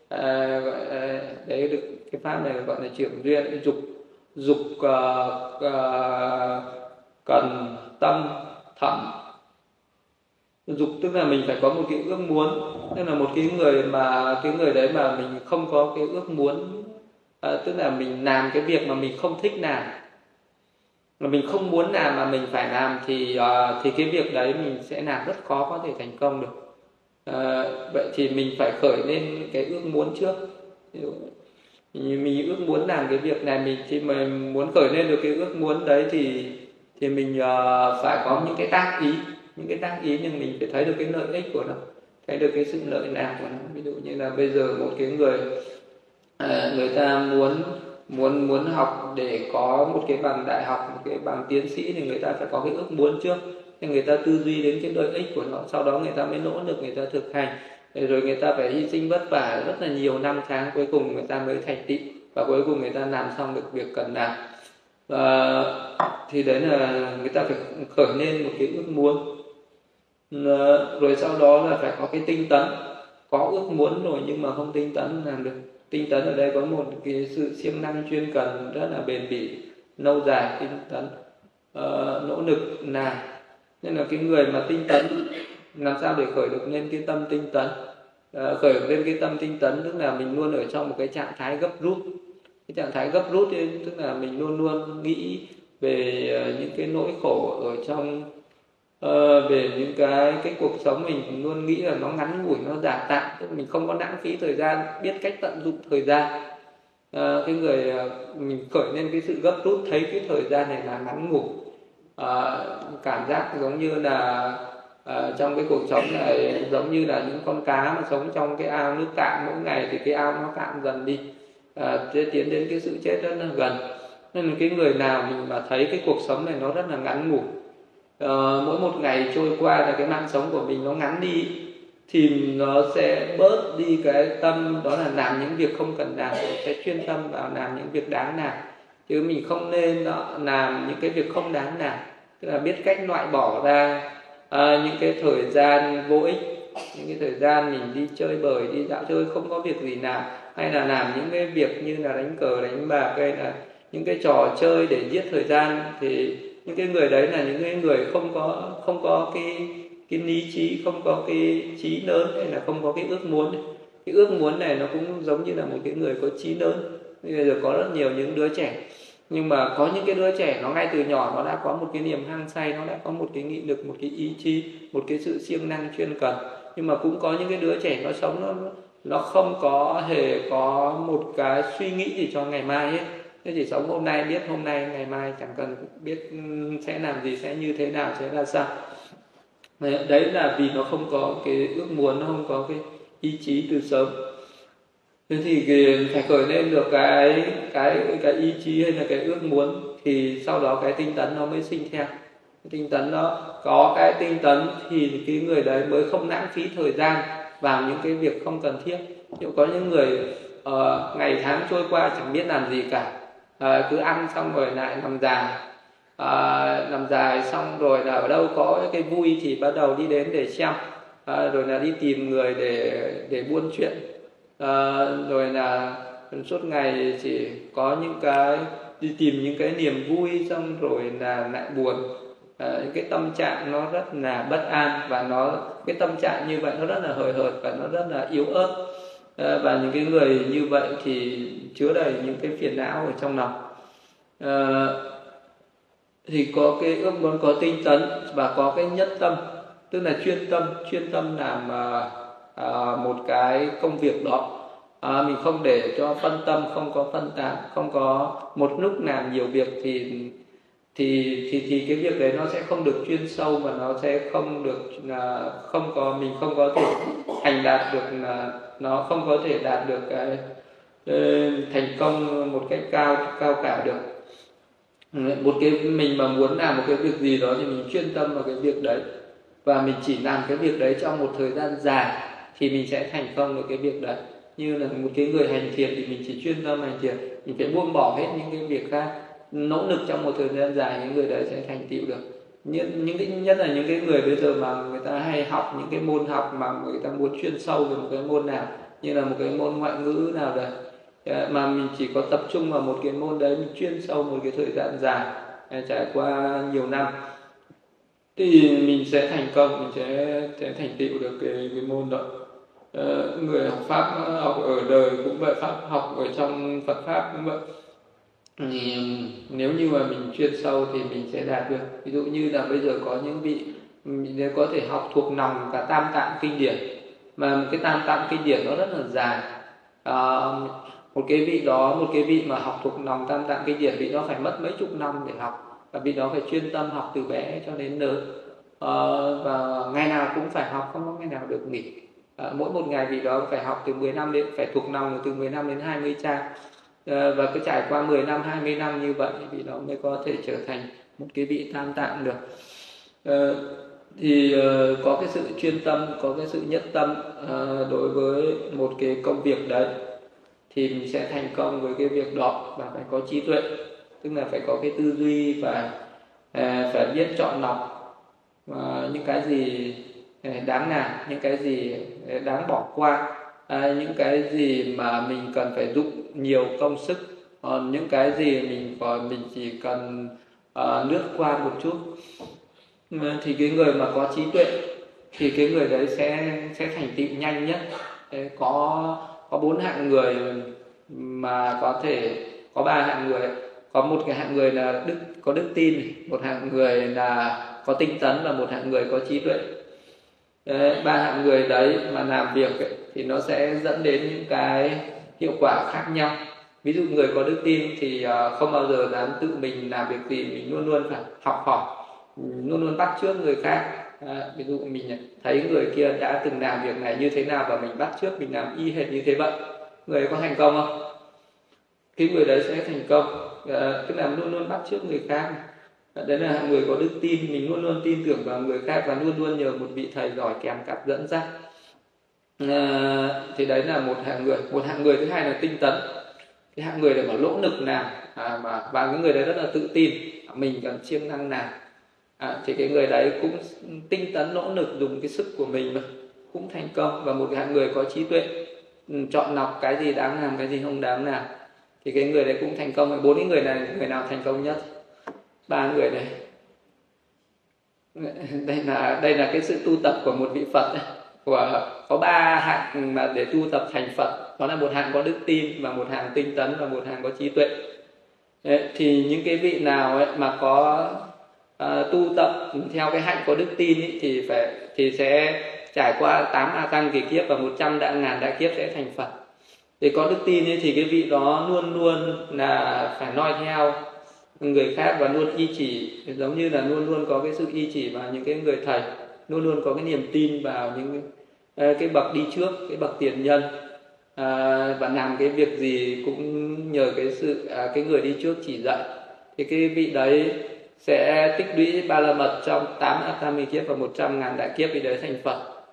à, à, đấy được cái pháp này gọi là chuyển duyên dục dục uh, uh, cần tâm thận dục tức là mình phải có một cái ước muốn. Tức là một cái người mà cái người đấy mà mình không có cái ước muốn à, tức là mình làm cái việc mà mình không thích làm. Mà mình không muốn làm mà mình phải làm thì uh, thì cái việc đấy mình sẽ làm rất khó có thể thành công được. Uh, vậy thì mình phải khởi lên cái ước muốn trước mình, mình ước muốn làm cái việc này mình khi mình muốn khởi lên được cái ước muốn đấy thì thì mình uh, phải có những cái tác ý những cái tác ý nhưng mình phải thấy được cái lợi ích của nó thấy được cái sự lợi lạc của nó. Ví dụ như là bây giờ một cái người uh, người ta muốn muốn muốn học để có một cái bằng đại học một cái bằng tiến sĩ thì người ta phải có cái ước muốn trước. Thì người ta tư duy đến cái lợi ích của nó sau đó người ta mới nỗ lực người ta thực hành rồi người ta phải hy sinh vất vả rất là nhiều năm tháng cuối cùng người ta mới thành tựu và cuối cùng người ta làm xong được việc cần làm. Và thì đấy là người ta phải khởi lên một cái ước muốn. Rồi sau đó là phải có cái tinh tấn. Có ước muốn rồi nhưng mà không tinh tấn làm được. Tinh tấn ở đây có một cái sự siêng năng chuyên cần rất là bền bỉ lâu dài tinh tấn uh, nỗ lực làm nên là cái người mà tinh tấn làm sao để khởi được lên cái tâm tinh tấn? À, khởi lên cái tâm tinh tấn tức là mình luôn ở trong một cái trạng thái gấp rút. Cái trạng thái gấp rút ấy, tức là mình luôn luôn nghĩ về ờ, những cái nỗi khổ ở trong uh, về những cái cái cuộc sống mình luôn nghĩ là nó ngắn ngủi nó giả tạm. Tức mình không có lãng phí thời gian biết cách tận dụng thời gian. Uh, cái người uh, mình khởi lên cái sự gấp rút thấy cái thời gian này là ngắn ngủi. Uh, cảm giác giống như là à, trong cái cuộc sống này giống như là những con cá mà sống trong cái ao nước cạn mỗi ngày thì cái ao nó cạn dần đi. Ờ, sẽ tiến đến cái sự chết rất là gần. Nên là cái người nào mình mà thấy cái cuộc sống này nó rất là ngắn ngủi à, mỗi một ngày trôi qua là cái mạng sống của mình nó ngắn đi thì nó sẽ bớt đi cái tâm đó là làm những việc không cần làm sẽ chuyên tâm vào làm những việc đáng làm. Chứ mình không nên làm những cái việc không đáng làm. Tức là biết cách loại bỏ ra à, những cái thời gian vô ích những cái thời gian mình đi chơi bời đi dạo chơi không có việc gì làm hay là làm những cái việc như là đánh cờ đánh bạc hay là những cái trò chơi để giết thời gian thì những cái người đấy là những cái người không có không có cái cái lý trí không có cái trí lớn hay là không có cái ước muốn. Cái ước muốn này nó cũng giống như là một cái người có trí lớn. Bây giờ có rất nhiều những đứa trẻ nhưng mà có những cái đứa trẻ nó ngay từ nhỏ nó đã có một cái niềm hăng say, nó đã có một cái nghị lực, một cái ý chí, một cái sự siêng năng chuyên cần. Nhưng mà cũng có những cái đứa trẻ nó sống nó nó không có hề có một cái suy nghĩ gì cho ngày mai ấy nó chỉ sống hôm nay biết hôm nay, ngày mai chẳng cần biết sẽ làm gì, sẽ như thế nào, sẽ là sao. Đấy là vì nó không có cái ước muốn, nó không có cái ý chí từ sớm thế thì phải khởi lên được cái cái cái ý chí hay là cái ước muốn thì sau đó cái tinh tấn nó mới sinh theo. Tinh tấn nó có cái tinh tấn thì cái người đấy mới không lãng phí thời gian vào những cái việc không cần thiết. Nếu có những người uh, ngày tháng trôi qua chẳng biết làm gì cả uh, cứ ăn xong rồi lại nằm dài uh, nằm dài xong rồi là ở đâu có cái vui thì bắt đầu đi đến để xem uh, rồi là đi tìm người để để buôn chuyện à, rồi là suốt ngày chỉ có những cái đi tìm những cái niềm vui xong rồi là lại buồn. À, cái tâm trạng nó rất là bất an và nó cái tâm trạng như vậy nó rất là hời hợt và nó rất là yếu ớt. À, và những cái người như vậy thì chứa đầy những cái phiền não ở trong lòng. À, thì có cái ước muốn có tinh tấn và có cái nhất tâm tức là chuyên tâm. Chuyên tâm làm uh, à, một cái công việc đó. À, mình không để cho phân tâm không có phân tán không có một lúc làm nhiều việc thì thì thì thì cái việc đấy nó sẽ không được chuyên sâu và nó sẽ không được à, không có mình không có thể thành đạt được à, nó không có thể đạt được cái thành công một cách cao cao cả được. Một cái mình mà muốn làm một cái việc gì đó thì mình chuyên tâm vào cái việc đấy. Và mình chỉ làm cái việc đấy trong một thời gian dài thì mình sẽ thành công được cái việc đấy. Như là một cái người hành thiền thì mình chỉ chuyên tâm hành thiền mình phải buông bỏ hết những cái việc khác nỗ lực trong một thời gian dài những người đấy sẽ thành tựu được. Những những cái nhất là những cái người bây giờ mà người ta hay học những cái môn học mà người ta muốn chuyên sâu về một cái môn nào như là một cái môn ngoại ngữ nào đấy à, mà mình chỉ có tập trung vào một cái môn đấy mình chuyên sâu một cái thời gian dài à, trải qua nhiều năm thì mình sẽ thành công mình sẽ, sẽ thành tựu được cái, cái môn đó người học pháp học ở đời cũng vậy pháp học ở trong Phật pháp cũng vậy. Thì nếu như mà mình chuyên sâu thì mình sẽ đạt được. Ví dụ như là bây giờ có những vị mình có thể học thuộc lòng cả tam tạng kinh điển mà cái tam tạng kinh điển nó rất là dài. À, một cái vị đó một cái vị mà học thuộc lòng tam tạng kinh điển vị nó phải mất mấy chục năm để học và vị đó phải chuyên tâm học từ bé cho đến lớn. À, và ngày nào cũng phải học không có ngày nào được nghỉ à, mỗi một ngày vị đó phải học từ 10 năm đến phải thuộc lòng từ 10 năm đến 20 trang. À, và cứ trải qua 10 năm 20 năm như vậy vị đó mới có thể trở thành một cái vị tam tạng được. À, thì uh, có cái sự chuyên tâm có cái sự nhất tâm uh, đối với một cái công việc đấy thì mình sẽ thành công với cái việc đó và phải có trí tuệ. Tức là phải có cái tư duy và uh, phải biết chọn lọc uh, những cái gì đáng làm những cái gì Ờ, đáng bỏ qua. À, những cái gì mà mình cần phải dụng nhiều công sức còn những cái gì mình còn mình chỉ cần uh, lướt qua một chút. Thì cái người mà có trí tuệ thì cái người đấy sẽ sẽ thành tựu nhanh nhất. Ờ, có có bốn hạng người mà có thể có ba hạng người. Có một cái hạng người là đức có đức tin một hạng người là có tinh tấn và một hạng người có trí tuệ ba hạng người đấy mà làm việc ấy, thì nó sẽ dẫn đến những cái hiệu quả khác nhau. Ví dụ người có đức tin thì ờ, không bao giờ dám tự mình làm việc gì mình luôn luôn phải học hỏi luôn luôn bắt trước người khác. À, ví dụ mình thấy người kia đã từng làm việc này như thế nào và mình bắt trước mình làm y hệt như thế vậy. Người có thành công không? Cái người đấy sẽ thành công. À, tức là luôn luôn bắt trước người khác đấy là người có đức tin mình luôn luôn tin tưởng vào người khác và luôn luôn nhờ một vị thầy giỏi kèm cặp dẫn dắt. À, thì đấy là một hạng người. Một hạng người thứ hai là tinh tấn. Cái hạng người là mà lỗ lực nào à, mà và cái người đấy rất là tự tin à, mình cần siêng năng nào. À, thì cái người đấy cũng tinh tấn nỗ lực dùng cái sức của mình mà cũng thành công. Và một hạng người có trí tuệ ừ, chọn lọc cái gì đáng làm cái gì không đáng làm thì cái người đấy cũng thành công. Bốn cái người này người nào thành công nhất? Ba người này. Đây là đây là cái sự tu tập của một vị Phật. Của có ba hạng mà để tu tập thành Phật. Đó là một hạng có đức tin và một hạng tinh tấn và một hạng có trí tuệ. Đấy, thì những cái vị nào ấy mà có uh, tu tập theo cái hạnh có đức tin ấy, thì phải thì sẽ trải qua 8 a tăng kỳ kiếp và 100 đại ngàn đại kiếp sẽ thành Phật. Để có đức tin ấy, thì cái vị đó luôn luôn là phải noi theo người khác và luôn y chỉ giống như là luôn luôn có cái sự y chỉ vào những cái người thầy luôn luôn có cái niềm tin vào những cái, cái bậc đi trước cái bậc tiền nhân. À, và làm cái việc gì cũng nhờ cái sự à, cái người đi trước chỉ dạy. Thì cái vị đấy sẽ tích lũy ba la mật trong 8 atami kiếp và 100 ngàn đại kiếp vị đấy thành Phật.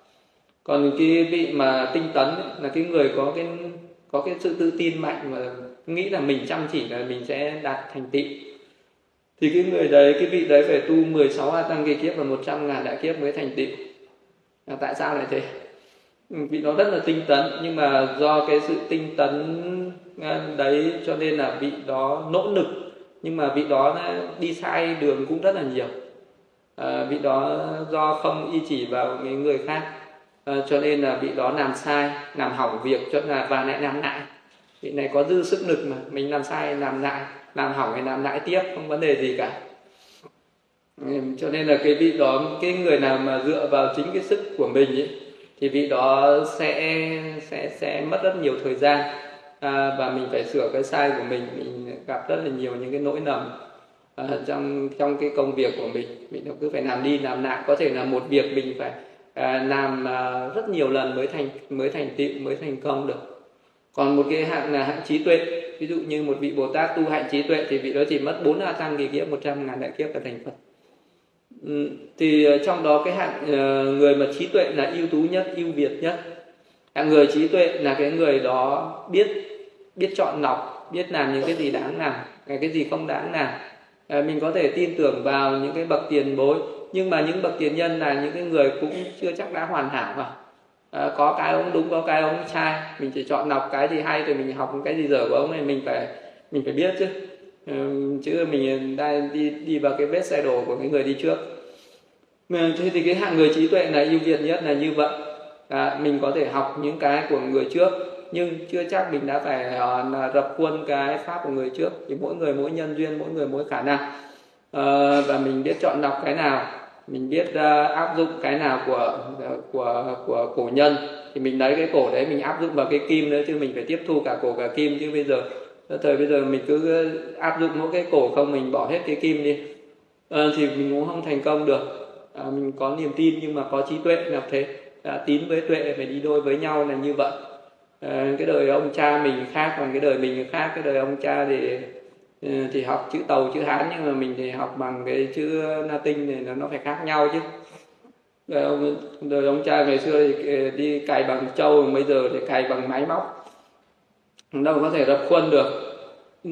Còn cái vị mà tinh tấn ấy, là cái người có cái có cái sự tự tin mạnh và nghĩ là mình chăm chỉ là mình sẽ đạt thành tựu thì cái người đấy cái vị đấy phải tu 16 a tăng kỳ kiếp và 100 ngàn đại kiếp mới thành tựu. À, tại sao lại thế? Ừ, vị nó rất là tinh tấn nhưng mà do cái sự tinh tấn à, đấy cho nên là vị đó nỗ lực nhưng mà vị đó đi sai đường cũng rất là nhiều. À, vị đó do không y chỉ vào những người khác à, cho nên là vị đó làm sai làm hỏng việc cho là và lại làm lại vị này có dư sức lực mà mình làm sai làm lại làm hỏng hay làm lại tiếp không vấn đề gì cả. Cho nên là cái vị đó cái người nào mà dựa vào chính cái sức của mình ấy, thì vị đó sẽ sẽ sẽ mất rất nhiều thời gian. À, và mình phải sửa cái sai của mình mình gặp rất là nhiều những cái nỗi lầm à, trong trong cái công việc của mình. Mình cứ phải làm đi làm lại. Có thể là một việc mình phải à, làm à, rất nhiều lần mới thành mới thành tựu mới thành công được còn một cái hạng là hạng trí tuệ. Ví dụ như một vị bồ tát tu hạnh trí tuệ thì vị đó chỉ mất bốn a tăng kỳ kiếp một trăm ngàn đại kiếp là thành phật. Ừ, thì ờ, trong đó cái hạng ờ, người mà trí tuệ là ưu tú nhất ưu việt nhất. Hạng người trí tuệ là cái người đó biết biết chọn lọc biết làm những cái gì đáng làm cái gì không đáng làm. À, mình có thể tin tưởng vào những cái bậc tiền bối nhưng mà những bậc tiền nhân là những cái người cũng chưa chắc đã hoàn hảo mà à, có cái ông đúng có cái ông sai. Mình chỉ chọn đọc cái gì hay rồi mình học cái gì dở của ông này mình phải mình phải biết chứ. Ờ, chứ mình đang đi đi vào cái vết xe đổ của cái người đi trước. Ờ, thế thì cái hạng người trí tuệ là ưu việt nhất là như vậy. À, mình có thể học những cái của người trước nhưng chưa chắc mình đã phải uh, là khuôn cái pháp của người trước. Thì mỗi người mỗi nhân duyên mỗi người mỗi khả năng. Uh, và mình biết chọn đọc cái nào mình biết uh, áp dụng cái nào của ờ, của của cổ nhân thì mình lấy cái cổ đấy mình áp dụng vào cái kim nữa chứ mình phải tiếp thu cả cổ cả kim chứ bây giờ ờ, thời bây giờ mình cứ áp dụng mỗi cái cổ không mình bỏ hết cái kim đi. À, thì mình cũng không thành công được. À, mình có niềm tin nhưng mà có trí tuệ là thế. À, tín với tuệ phải đi đôi với nhau là như vậy. À, cái đời ông cha mình khác còn cái đời mình khác cái đời ông cha thì Ừ, thì học chữ tàu chữ hán nhưng mà mình thì học bằng cái chữ latin này nó phải khác nhau chứ. Đời ông, đời ông cha ngày xưa thì ờ, đi cày bằng trâu bây giờ thì cày bằng máy móc. Đâu có thể đập khuôn được.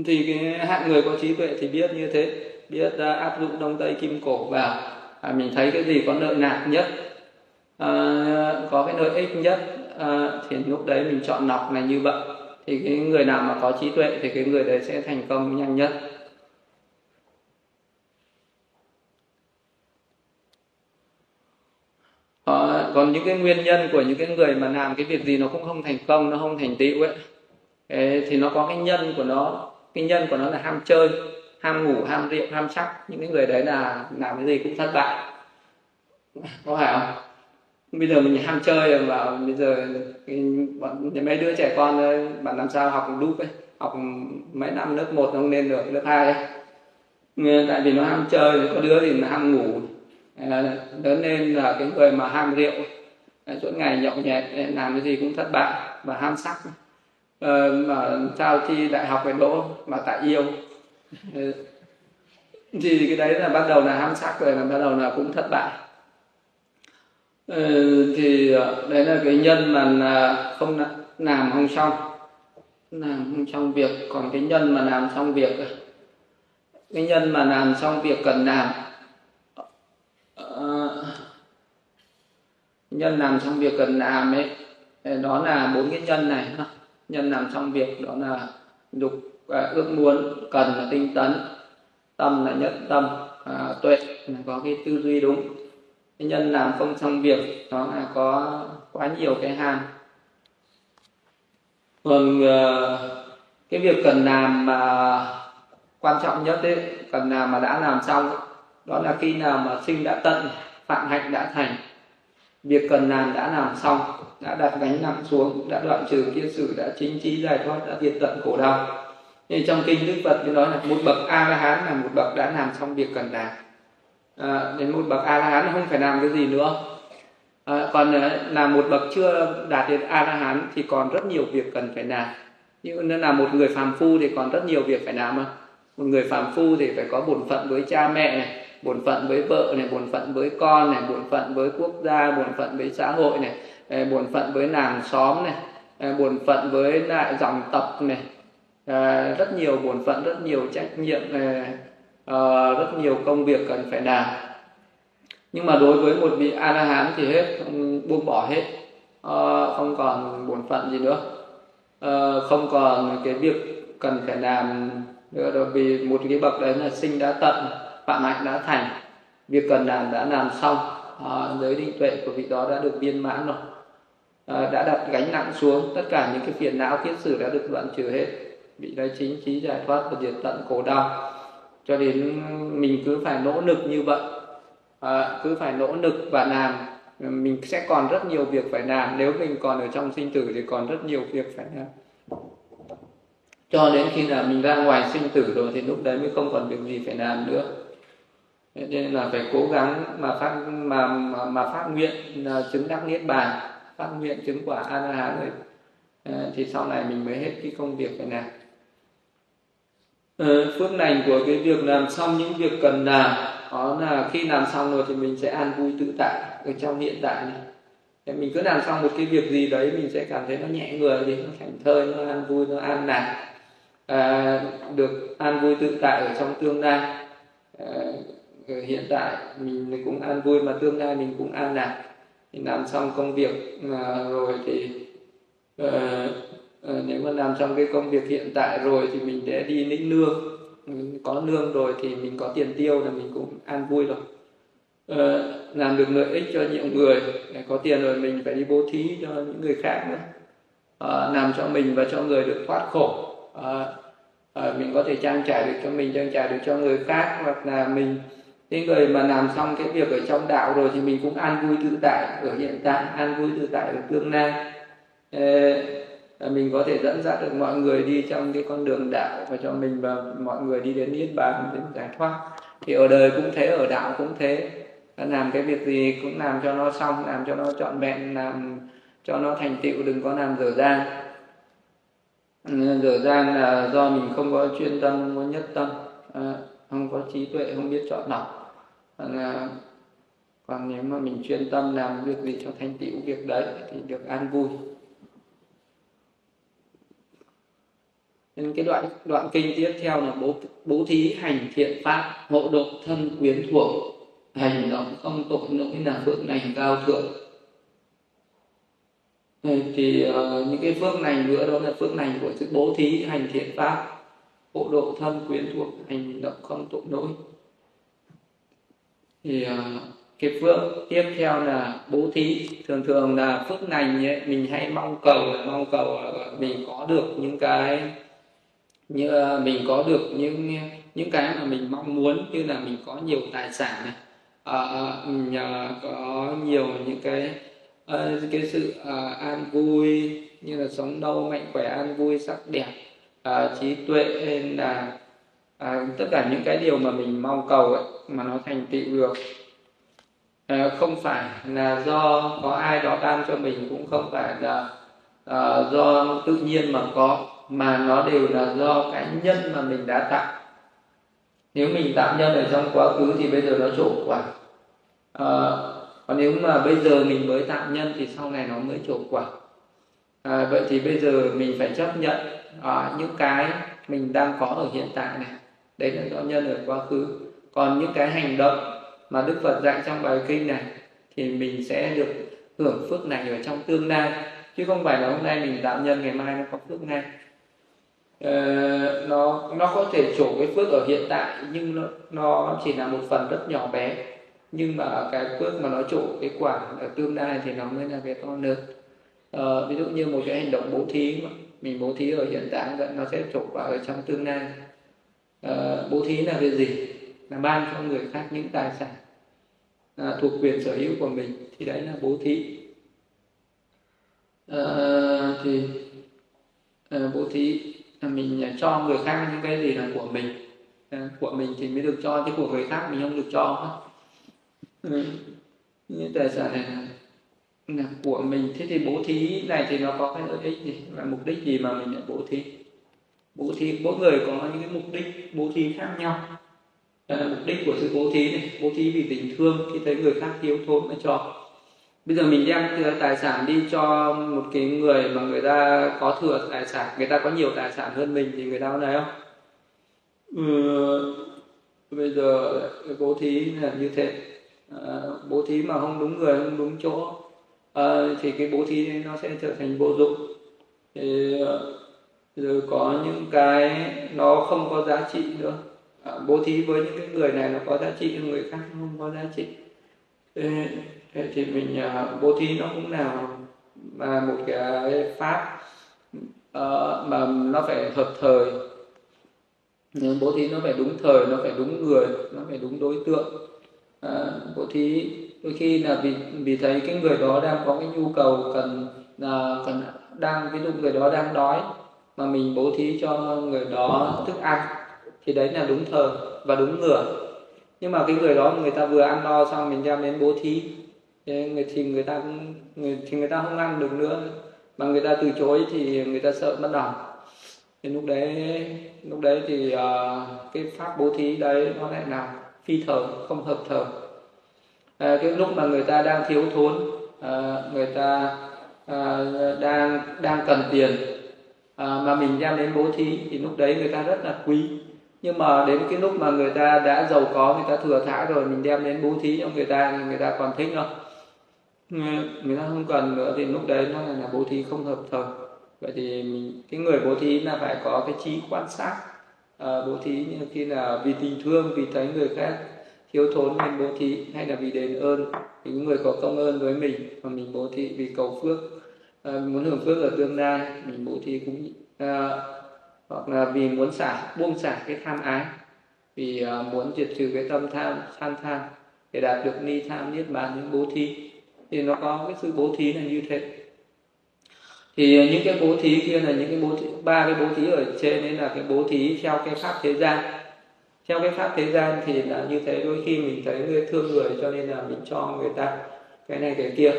Thì cái hạng người có trí tuệ thì biết như thế biết uh, áp dụng đông tây kim cổ vào. À, mình thấy cái gì có lợi nạp nhất? À, có cái lợi ích nhất à, thì lúc đấy mình chọn lọc là như vậy thì cái người nào mà có trí tuệ thì cái người đấy sẽ thành công nhanh nhất. Ờ, còn những cái nguyên nhân của những cái người mà làm cái việc gì nó cũng không thành công nó không thành tựu ấy Ê, thì nó có cái nhân của nó cái nhân của nó là ham chơi ham ngủ ham rượu ham sắc những cái người đấy là làm cái gì cũng thất bại. Có phải không? Bây giờ mình ham chơi và bây giờ bọn mấy đứa trẻ con bạn làm sao học đúc ấy học mấy năm lớp một không nên được lớp hai tại vì nó ham chơi có đứa thì nó ham ngủ. Ờ, lớn lên là cái người mà ham rượu. Ờ, suốt ngày nhậu nhẹt ờ, làm cái gì cũng thất bại và ham sắc. Ờ, mà sao thi đại học phải đỗ mà tại yêu? Thì cái đấy là bắt đầu là ham sắc rồi là bắt đầu là cũng thất bại. Ừ, thì ờ, đấy là cái nhân mà à, không làm không xong. Làm không xong việc còn cái nhân mà làm xong việc à. cái nhân mà làm xong việc cần làm. Ờ, nhân làm xong việc cần làm ấy đó là bốn cái nhân này nhân làm xong việc đó là dục à, ước muốn cần là tinh tấn. Tâm là nhất tâm à, tuệ là có cái tư duy đúng nhân làm không xong việc, đó là có quá nhiều cái ham còn ờ, cái việc cần làm mà quan trọng nhất đấy cần làm mà đã làm xong, đó là khi nào mà sinh đã tận, phạm hạnh đã thành. Việc cần làm đã làm xong, đã đặt gánh nặng xuống, đã đoạn trừ kiết sử đã chính trí, giải thoát, đã diệt tận khổ đau. Nên trong kinh đức phật thì nói là một bậc a la hán là một bậc đã làm xong việc cần làm à, đến một bậc a la hán không phải làm cái gì nữa. À, còn à, là một bậc chưa đạt đến a la hán thì còn rất nhiều việc cần phải làm. Như là một người phàm phu thì còn rất nhiều việc phải làm mà một người phàm phu thì phải có bổn phận với cha mẹ này bổn phận với vợ này bổn phận với con này bổn phận với quốc gia bổn phận với xã hội này à, bổn phận với làng xóm này à, bổn phận với lại dòng tộc này. À, rất nhiều bổn phận rất nhiều trách nhiệm này, rất nhiều công việc cần phải làm. Nhưng mà đối với một vị a la hán thì hết buông bỏ hết. Ờ, không còn bổn phận gì nữa. Ờ, không còn cái việc cần phải làm nữa đâu, vì một cái bậc đấy là sinh đã tận, phạm hạnh đã thành. Việc cần làm đã làm xong. Ờ, giới định tuệ của vị đó đã được viên mãn rồi. Đã đặt gánh nặng xuống, tất cả những cái phiền não, kiết sử đã được đoạn trừ hết. Vị đấy chính trí giải thoát và diệt tận khổ đau cho đến mình cứ phải nỗ lực như vậy à, cứ phải nỗ lực và làm mình sẽ còn rất nhiều việc phải làm. Nếu mình còn ở trong sinh tử thì còn rất nhiều việc phải làm. Cho đến khi là mình ra ngoài sinh tử rồi thì lúc đấy mới không còn việc gì phải làm nữa. Nên là phải cố gắng mà phát mà mà, mà phát nguyện là chứng đắc niết bàn phát nguyện chứng quả a la hán rồi à, thì sau này mình mới hết cái công việc phải làm Ờ, phước lành của cái việc làm xong những việc cần làm đó là khi làm xong rồi thì mình sẽ an vui tự tại ở trong hiện tại này. Thì mình cứ làm xong một cái việc gì đấy mình sẽ cảm thấy nó nhẹ người thì nó thảnh thơi nó an vui nó an lạc à, được an vui tự tại ở trong tương lai. À, hiện tại mình cũng an vui mà tương lai mình cũng an lạc thì làm xong công việc à, rồi thì à, Ờ, nếu mà làm xong cái công việc hiện tại rồi thì mình sẽ đi lĩnh lương. Mình có lương rồi thì mình có tiền tiêu là mình cũng an vui rồi. Ờ, làm được lợi ích cho nhiều người có tiền rồi mình phải đi bố thí cho những người khác nữa. Ờ, làm cho mình và cho người được thoát khổ. Ờ, ờ, mình có thể trang trải được cho mình trang trải được cho người khác hoặc là mình cái người mà làm xong cái việc ở trong đạo rồi thì mình cũng an vui tự tại ở hiện tại an vui tự tại ở tương lai. Ờ, mình có thể dẫn dắt được mọi người đi trong cái con đường đạo và cho mình và mọi người đi đến niết bàn, đến giải thoát. Thì ở đời cũng thế, ở đạo cũng thế. Làm cái việc gì cũng làm cho nó xong, làm cho nó trọn vẹn, làm cho nó thành tựu, đừng có làm dở dang. Ừ, dở dang là do mình không có chuyên tâm, không có nhất tâm à, không có trí tuệ, không biết chọn lọc. Còn nếu mà mình chuyên tâm làm việc gì cho thành tựu việc đấy thì được an vui. Nên cái đoạn đoạn kinh tiếp theo là bố bố thí hành thiện pháp hộ độ thân quyến thuộc hành động không tội lỗi là phước lành cao thượng. Thì uh, những cái phước lành nữa đó là phước lành của sự bố thí hành thiện pháp hộ độ thân quyến thuộc hành động không tội lỗi. Thì uh, cái phước tiếp theo là bố thí. Thường thường là phước lành ấy, mình hay mong cầu là mong cầu mình có được những cái như ờ, mình có được những những cái mà mình mong muốn như là mình có nhiều tài sản này à, nhờ có nhiều những cái cái sự an vui như là sống lâu mạnh khỏe an vui sắc đẹp à, trí tuệ là à, tất cả những cái điều mà mình mong cầu ấy, mà nó thành tựu được. À, không phải là do có ai đó ban cho mình cũng không phải là à, do tự nhiên mà có mà nó đều là do cái nhân mà mình đã tạo. Nếu mình tạo nhân ở trong quá khứ thì bây giờ nó trổ quả. À, còn nếu mà bây giờ mình mới tạo nhân thì sau này nó mới trổ quả. À, vậy thì bây giờ mình phải chấp nhận à, những cái mình đang có ở hiện tại này. Đấy là do nhân ở quá khứ. Còn những cái hành động mà đức phật dạy trong bài kinh này thì mình sẽ được hưởng phước này ở trong tương lai. Chứ không phải là hôm nay mình tạo nhân ngày mai nó có phước ngay. Ờ, nó nó có thể trổ cái phước ở hiện tại nhưng nó nó chỉ là một phần rất nhỏ bé. Nhưng mà cái phước mà nó trổ cái quả ở tương lai thì nó mới là cái to lớn. Ờ, ví dụ như một cái hành động bố thí mà mình bố thí ở hiện tại vậy nó sẽ trổ quả ở trong tương lai. Ờ, bố thí là cái gì? Là ban cho người khác những tài sản à, thuộc quyền sở hữu của mình thì đấy là bố thí. À, thì à, bố thí là mình à, cho người khác những cái gì là của mình. Ờ, của mình thì mới được cho chứ của người khác mình không được cho ừ. những tài sản này là, là của mình. Thế thì bố thí này thì nó có cái lợi ích gì và mục đích gì mà mình lại bố thí? Bố thí mỗi người có những cái mục đích bố thí khác nhau. Đó là mục đích của sự bố thí này. Bố thí vì tình thương khi thấy người khác thiếu thốn mới cho bây giờ mình đem tài sản đi cho một cái người mà người ta có thừa tài sản người ta có nhiều tài sản hơn mình thì người ta có này không? Ừ, bây giờ bố thí là như thế. À, bố thí mà không đúng người không đúng chỗ à, thì cái bố thí nó sẽ trở thành vô dụng. Thì à, rồi có những cái nó không có giá trị nữa. À, bố thí với những cái người này nó có giá trị người khác không có giá trị. Thế thì mình uh, bố thí nó cũng là mà một cái pháp uh, mà nó phải hợp thời. Bố thí nó phải đúng thời nó phải đúng người nó phải đúng đối tượng. Uh, bố thí đôi khi là vì vì thấy cái người đó đang có cái nhu cầu cần là cần đang ví dụ người đó đang đói mà mình bố thí cho người đó thức ăn thì đấy là đúng thời và đúng người. Nhưng mà cái người đó người ta vừa ăn no xong mình đem đến bố thí người thì người ta cũng người thì người ta không ăn được nữa mà người ta từ chối thì người ta sợ mất lòng thì lúc đấy lúc đấy thì uh, cái pháp bố thí đấy nó lại là phi thờ không hợp thờ à, cái lúc mà người ta đang thiếu thốn à, người ta à, đang đang cần tiền à, mà mình đem đến bố thí thì lúc đấy người ta rất là quý nhưng mà đến cái lúc mà người ta đã giàu có người ta thừa thãi rồi mình đem đến bố thí cho người ta thì người ta còn thích không người ta không cần nữa thì lúc đấy nó là bố thí không hợp thời vậy thì mình, cái người bố thí là phải có cái trí quan sát à, bố thí như khi là vì tình thương vì thấy người khác thiếu thốn nên bố thí hay là vì đền ơn vì những người có công ơn với mình mà mình bố thí vì cầu phước. À, muốn hưởng phước ở tương lai mình bố thí cũng à, hoặc là vì muốn xả buông xả cái tham ái vì à, muốn diệt trừ cái tâm tham tham tham để đạt được ni tham niết bàn những bố thí thì nó có cái sự bố thí là như thế. Thì những cái bố thí kia là những cái bố thí, ba cái bố thí ở trên đấy là cái bố thí theo cái pháp thế gian. Theo cái pháp thế gian thì là như thế đôi khi mình thấy người thương người cho nên là mình cho người ta cái này cái kia.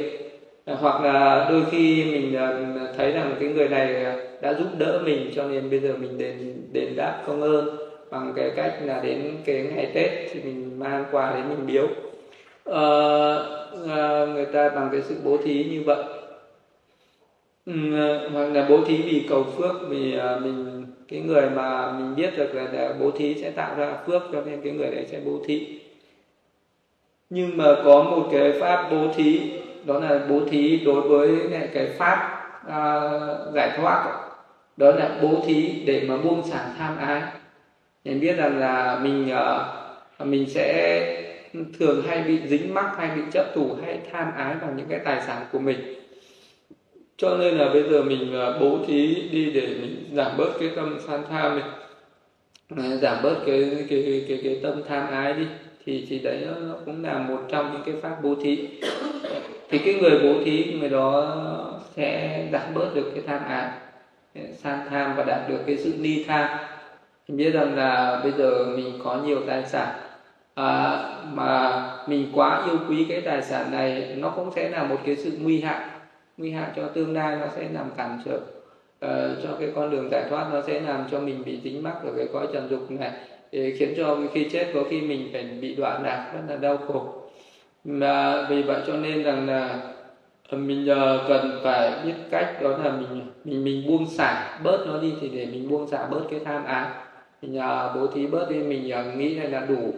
À, hoặc là đôi khi mình à, thấy rằng cái người này đã giúp đỡ mình cho nên bây giờ mình đền đền đáp công ơn bằng cái cách là đến cái ngày tết thì mình mang quà đến mình biếu uh, người ta bằng cái sự bố thí như vậy. Uh, hoặc là bố thí vì cầu phước vì uh, mình cái người mà mình biết được là, là bố thí sẽ tạo ra phước cho nên cái người đấy sẽ bố thí. Nhưng mà có một cái pháp bố thí đó là bố thí đối với cái pháp uh, giải thoát. Đó là bố thí để mà buông xả tham ái. Mình biết rằng là mình uh, mình sẽ thường hay bị dính mắc hay bị chấp thủ hay tham ái vào những cái tài sản của mình. Cho nên là bây giờ mình à, bố thí đi để mình giảm bớt cái tâm san tham này giảm bớt cái cái cái cái, cái tâm tham ái đi thì thì đấy nó cũng là một trong những cái pháp bố thí. Thì cái người bố thí người đó sẽ giảm bớt được cái tham ái san tham và đạt được cái sự ni tham mình biết rằng là bây giờ mình có nhiều tài sản à, mà mình quá yêu quý cái tài sản này nó cũng sẽ là một cái sự nguy hại. Nguy hại cho tương lai nó sẽ làm cản trở uh, cho cái con đường giải thoát nó sẽ làm cho mình bị dính mắc ở cái cõi trần dục này để khiến cho khi chết có khi mình phải bị đoạn lạc rất là đau khổ. Mà vì vậy cho nên rằng là mình uh, cần phải biết cách đó là mình mình mình buông xả bớt nó đi thì để mình buông xả bớt cái tham ái. Mình uh, bố thí bớt đi mình uh, nghĩ là, là đủ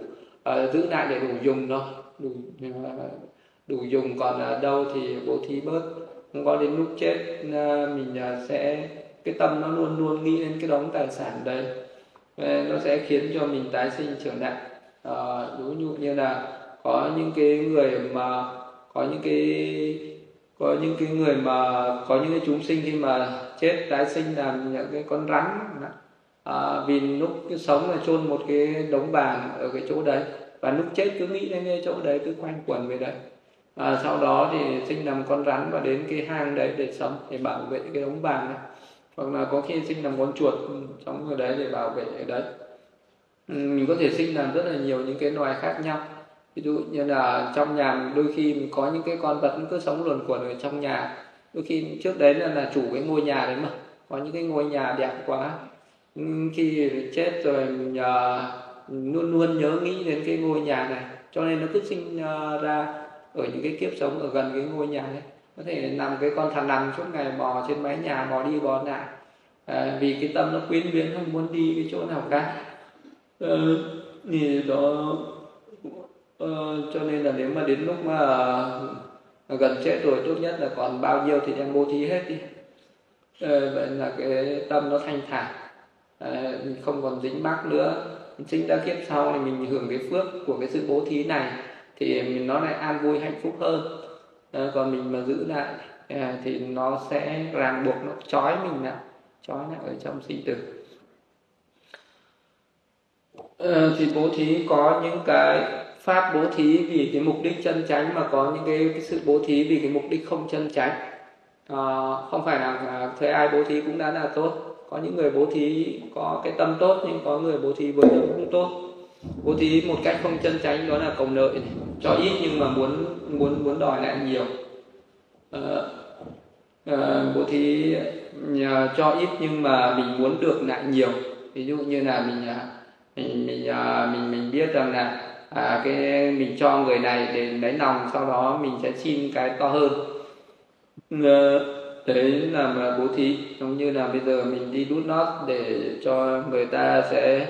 uh, giữ lại để đủ dùng thôi. Đủ uh, đủ dùng. Còn ở đâu thì bố thí bớt. Không có đến lúc chết uh, mình uh, sẽ cái tâm nó luôn luôn nghĩ đến cái đống tài sản đấy. Nó sẽ khiến cho mình tái sinh trở lại. À, ví dụ như là có những cái người mà có những cái có những cái người mà có những cái chúng sinh khi mà chết tái sinh làm những cái con rắn à, vì lúc sống là chôn một cái đống vàng ở cái chỗ đấy. Và lúc chết cứ nghĩ đến cái chỗ đấy cứ quanh quẩn về đấy. À, sau đó thì sinh làm con rắn và đến cái hang đấy để sống để bảo vệ cái đống vàng này hoặc là có khi sinh làm con chuột ừ, trong ở đấy để bảo vệ ở đấy. Ừ, mình có thể sinh làm rất là nhiều những cái loài khác nhau. Ví dụ như là trong nhà đôi khi mình có những cái con vật nó cứ sống luồn quẩn ở trong nhà. Đôi khi trước đấy là, là chủ cái ngôi nhà đấy mà. Có những cái ngôi nhà đẹp quá Ừ, khi chết rồi mình luôn luôn nhớ nghĩ đến cái ngôi nhà này. Cho nên nó cứ sinh à, ra ở những cái kiếp sống ở gần cái ngôi nhà đấy, có thể nằm cái con thằn lằn suốt ngày bò trên mái nhà bò đi bò lại. À, vì cái tâm nó quyến luyến không muốn đi cái chỗ nào khác. À, thì đó à, cho nên là nếu mà đến lúc mà à, gần chết rồi tốt nhất là còn bao nhiêu thì đem bố thí hết đi. À, vậy là cái tâm nó thanh thản. Ờ, không còn dính mắc nữa. Sinh ra kiếp sau thì mình hưởng cái phước của cái sự bố thí này thì mình nó lại an vui hạnh phúc hơn. À, còn mình mà giữ lại à, thì nó sẽ ràng buộc nó trói mình lại trói lại ở trong sinh tử. À, thì bố thí có những cái pháp bố thí vì cái mục đích chân chánh mà có những cái, cái sự bố thí vì cái mục đích không chân chánh. À, không phải là à, thấy ai bố thí cũng đã là tốt có những người bố thí có cái tâm tốt nhưng có người bố thí với tâm không tốt. Bố thí một cách không chân chánh đó là cầu nợ cho ít nhưng mà muốn muốn muốn đòi lại nhiều. À, à, bố thí à, cho ít nhưng mà mình muốn được lại nhiều. Ví dụ như là mình mình mình mình, mình biết rằng là à, cái mình cho người này để lấy lòng sau đó mình sẽ xin cái to hơn. À, đấy là mà bố thí. Giống như là bây giờ mình đi đút nót để cho người ta sẽ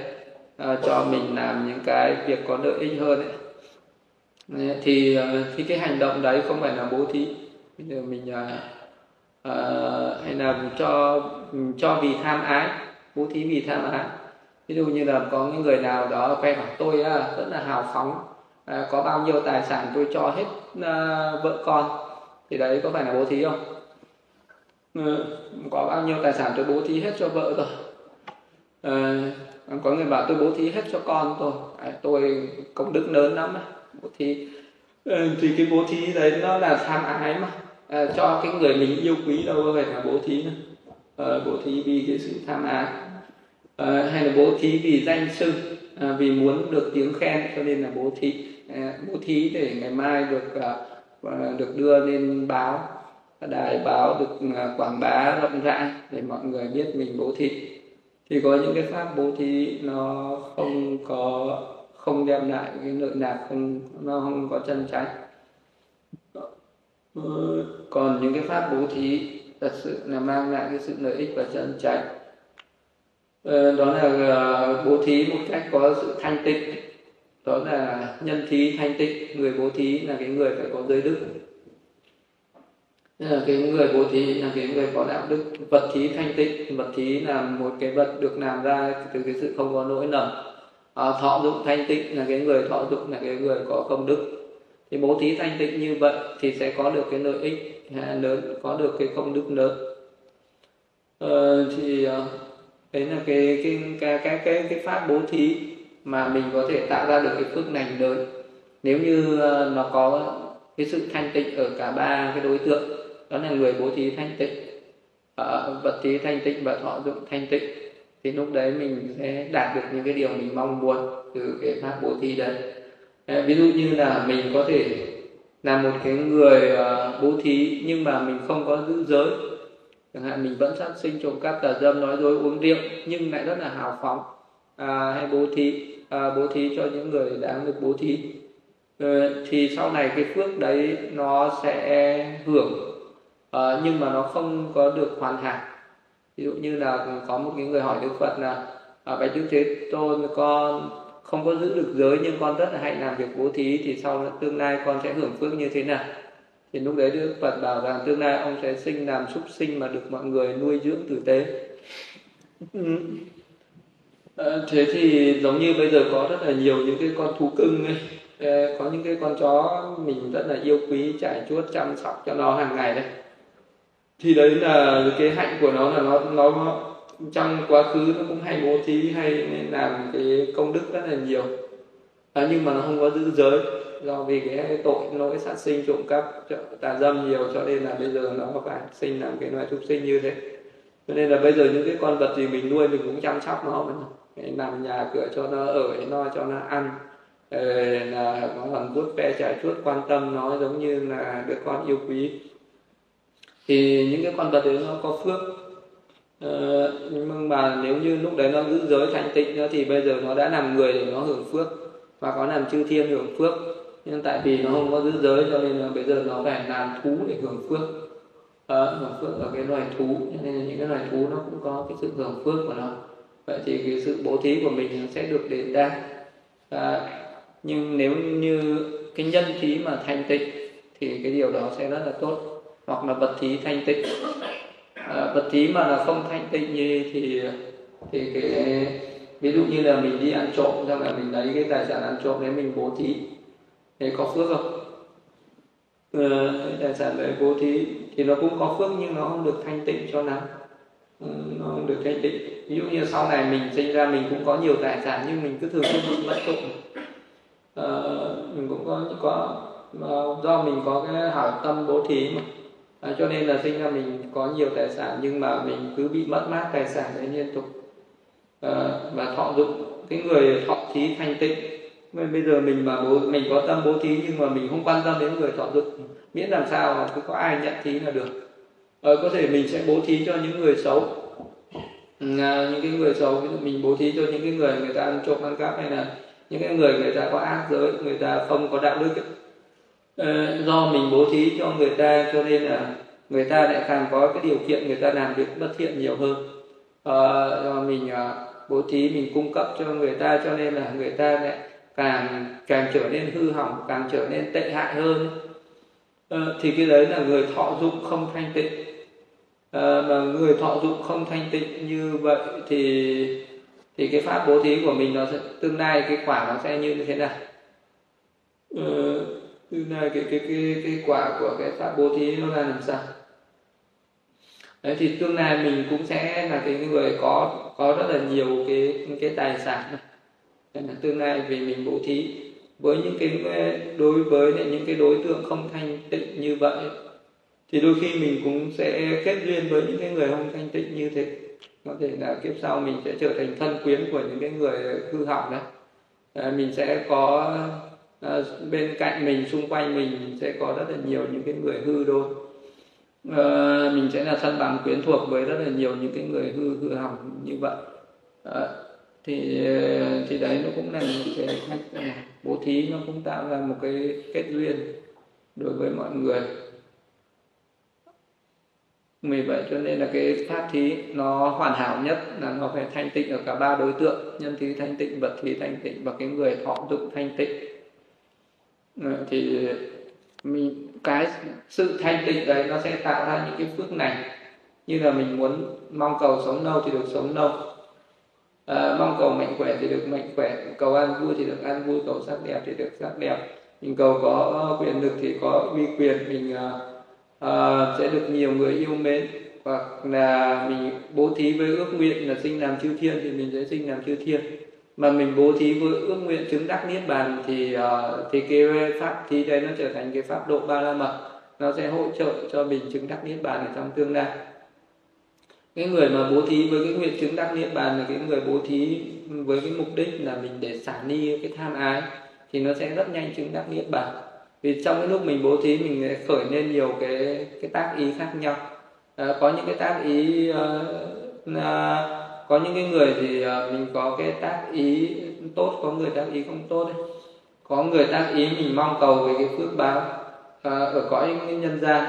uh, cho mình làm những cái việc có lợi ích hơn ấy. thì uh, thì cái hành động đấy không phải là bố thí. Bây giờ mình uh, uh, hay là cho cho vì tham ái bố thí vì tham ái. Ví dụ như là có những người nào đó khoe bảo tôi uh, rất là hào phóng uh, có bao nhiêu tài sản tôi cho hết uh, vợ con. Thì đấy có phải là bố thí không? Ờ, có bao nhiêu tài sản tôi bố thí hết cho vợ rồi. À, có người bảo tôi bố thí hết cho con rồi, à, tôi công đức lớn lắm bố thí à, thì cái bố thí đấy nó là tham ái mà. À, cho cái người mình yêu quý đâu có phải là bố thí nữa. À, bố thí vì cái sự tham ái. À, hay là bố thí vì danh sư. À, vì muốn được tiếng khen cho nên là bố thí. À, bố thí để ngày mai được à, được đưa lên báo đài báo được à, quảng bá rộng rãi để mọi người biết mình bố thí. Thì có những cái pháp bố thí nó không có, không đem lại cái lợi lạc, không, nó không có chân chánh ừ, còn những cái pháp bố thí thật sự là mang lại cái sự lợi ích và chân chánh ờ, đó là à, bố thí một cách có sự thanh tịnh. Đó là nhân thí thanh tịnh. Người bố thí là cái người phải có giới đức là cái người bố thí là cái người có đạo đức vật thí thanh tịnh. Vật thí là một cái vật được làm ra từ cái sự không có nỗi lầm à, thọ dụng thanh tịnh là cái người thọ dụng là cái người có công đức. Thì bố thí thanh tịnh như vậy thì sẽ có được cái lợi ích à, lớn có được cái công đức lớn. Ờ, thì à, đấy là cái cái cái cái cái cái pháp bố thí mà mình có thể tạo ra được cái phước lành lớn. Nếu như à, nó có cái sự thanh tịnh ở cả ba cái đối tượng đó là người bố thí thanh tịnh. Uh, vật thí thanh tịnh và thọ dụng thanh tịnh. Thì lúc đấy mình sẽ đạt được những cái điều mình mong muốn từ cái pháp bố thí đấy. Uh, ví dụ như là mình có thể là một cái người uh, bố thí nhưng mà mình không có giữ giới. Chẳng hạn mình vẫn sát sinh trộm cắp tà dâm nói dối uống rượu nhưng lại rất là hào phóng à, hay bố thí à, bố thí cho những người đáng được bố thí. Ừ, thì sau này cái phước đấy nó sẽ hưởng uh, nhưng mà nó không có được hoàn hảo. Ví dụ như là có một cái người hỏi đức phật là à, bạch đức thế tôn con không có giữ được giới nhưng con rất là hay làm việc bố thí thì sau tương lai con sẽ hưởng phước như thế nào? Thì lúc đấy đức phật bảo rằng tương lai ông sẽ sinh làm súc sinh mà được mọi người nuôi dưỡng tử tế. À, thế thì giống như bây giờ có rất là nhiều những cái con thú cưng ấy. Ờ, có những cái con chó mình rất là yêu quý trải chuốt chăm sóc cho nó hàng ngày đấy thì đấy là cái hạnh của nó là nó nó trong quá khứ nó cũng hay bố thí hay làm cái công đức rất là nhiều. À, nhưng mà nó không có giữ giới. Do vì cái tội lỗi sát sinh trộm cắp tà dâm nhiều cho nên là bây giờ nó phải sinh làm cái loài súc sinh như thế. Cho nên là bây giờ những cái con vật gì mình nuôi mình cũng chăm sóc nó làm nhà cửa cho nó ở nó cho nó ăn. Là nó làm vuốt ve trải chuốt quan tâm nó giống như là đứa con yêu quý thì những cái con vật đấy nó có phước. Ờ, nhưng mà nếu như lúc đấy nó giữ giới thanh tịnh nữa thì bây giờ nó đã làm người để nó hưởng phước và có làm chư thiên hưởng phước. Nhưng tại vì nó không có giữ giới cho nên là bây giờ nó phải làm thú để hưởng phước. À, hưởng phước ở cái loài thú. Cho nên là những cái loài thú nó cũng có cái sự hưởng phước của nó. Vậy thì cái sự bố thí của mình sẽ được đền đa à, nhưng nếu như cái nhân thí mà thanh tịnh thì cái điều đó sẽ rất là tốt hoặc là vật thí thanh tịnh. À, vật thí mà là không thanh tịnh như thì thì cái ví dụ như là mình đi ăn trộm xong là mình lấy cái tài sản ăn trộm đấy mình bố thí thì có phước không? Ờ, tài sản đấy bố thí thì nó cũng có phước nhưng nó không được thanh tịnh cho lắm. Ừ, nó không được thanh tịnh. Ví dụ như sau này mình sinh ra mình cũng có nhiều tài sản nhưng mình cứ thường xuyên bị mất trộm à, ờ, mình cũng có có do mình có cái hảo tâm bố thí mà à, cho nên là sinh ra mình có nhiều tài sản nhưng mà mình cứ bị mất mát tài sản đấy liên tục. À, và thọ dụng cái người thọ thí thanh tịnh. Bây giờ mình mà bố mình có tâm bố thí nhưng mà mình không quan tâm đến người thọ dụng miễn làm sao mà cứ có ai nhận thí là được. À, có thể mình sẽ bố thí cho những người xấu. Ừ, à, những cái người xấu ví dụ mình bố thí cho những cái người người ta ăn trộm ăn cắp hay là những cái người người ta có ác giới người ta không có đạo đức ấy. Ờ, do mình bố thí cho người ta cho nên là người ta lại càng có cái điều kiện người ta làm việc bất thiện nhiều hơn. À, do mình à, bố thí mình cung cấp cho người ta cho nên là người ta lại càng càng trở nên hư hỏng càng trở nên tệ hại hơn. À, thì cái đấy là người thọ dụng không thanh tịnh. À, mà người thọ dụng không thanh tịnh như vậy thì thì cái pháp bố thí của mình nó sẽ tương lai cái quả nó sẽ như thế nào? Ừ, từ này cái cái cái cái quả của cái pháp bố thí nó là làm sao? Đấy thì tương lai mình cũng sẽ là cái người có có rất là nhiều cái cái tài sản này. tương lai vì mình bố thí với những cái đối với những cái đối tượng không thanh tịnh như vậy thì đôi khi mình cũng sẽ kết duyên với những cái người không thanh tịnh như thế. Có thể là kiếp sau mình sẽ trở thành thân quyến của những cái người hư hỏng đấy à, mình sẽ có à, bên cạnh mình xung quanh mình sẽ có rất là nhiều những cái người hư đôi. À, mình sẽ là thân bằng quyến thuộc với rất là nhiều những cái người hư hư hỏng như vậy. À, thì thì đấy nó cũng là một cái cách à, bố thí nó cũng tạo ra một cái kết duyên đối với mọi người. Vì vậy cho nên là cái pháp thí nó hoàn hảo nhất là nó phải thanh tịnh ở cả ba đối tượng nhân thí thanh tịnh vật thí thanh tịnh và cái người thọ dụng thanh tịnh. Ờ, thì mình cái sự thanh tịnh đấy nó sẽ tạo ra những cái phước này như là mình muốn mong cầu sống lâu thì được sống lâu. À, mong cầu mạnh khỏe thì được mạnh khỏe. Cầu ăn vui thì được ăn vui. Cầu sắc đẹp thì được sắc đẹp. Mình cầu có quyền lực thì có uy quyền. Mình uh, uh, sẽ được nhiều người yêu mến. Hoặc là mình bố thí với ước nguyện là sinh làm chư thiên thì mình sẽ sinh làm chư thiên mà mình bố thí với ước nguyện chứng đắc niết bàn thì uh, thì cái pháp thí đấy nó trở thành cái pháp độ ba la mật. Nó sẽ hỗ trợ cho mình chứng đắc niết bàn ở trong tương lai. Cái người mà bố thí với cái nguyện chứng đắc niết bàn là cái người bố thí với cái mục đích là mình để xả ni cái tham ái thì nó sẽ rất nhanh chứng đắc niết bàn. Vì trong cái lúc mình bố thí mình khởi lên nhiều cái cái tác ý khác nhau. À, có những cái tác ý uh, uh, có những cái người thì à, mình có cái tác ý tốt có người tác ý không tốt ấy. có người tác ý mình mong cầu về cái phước báo à, ở cõi nhân gian.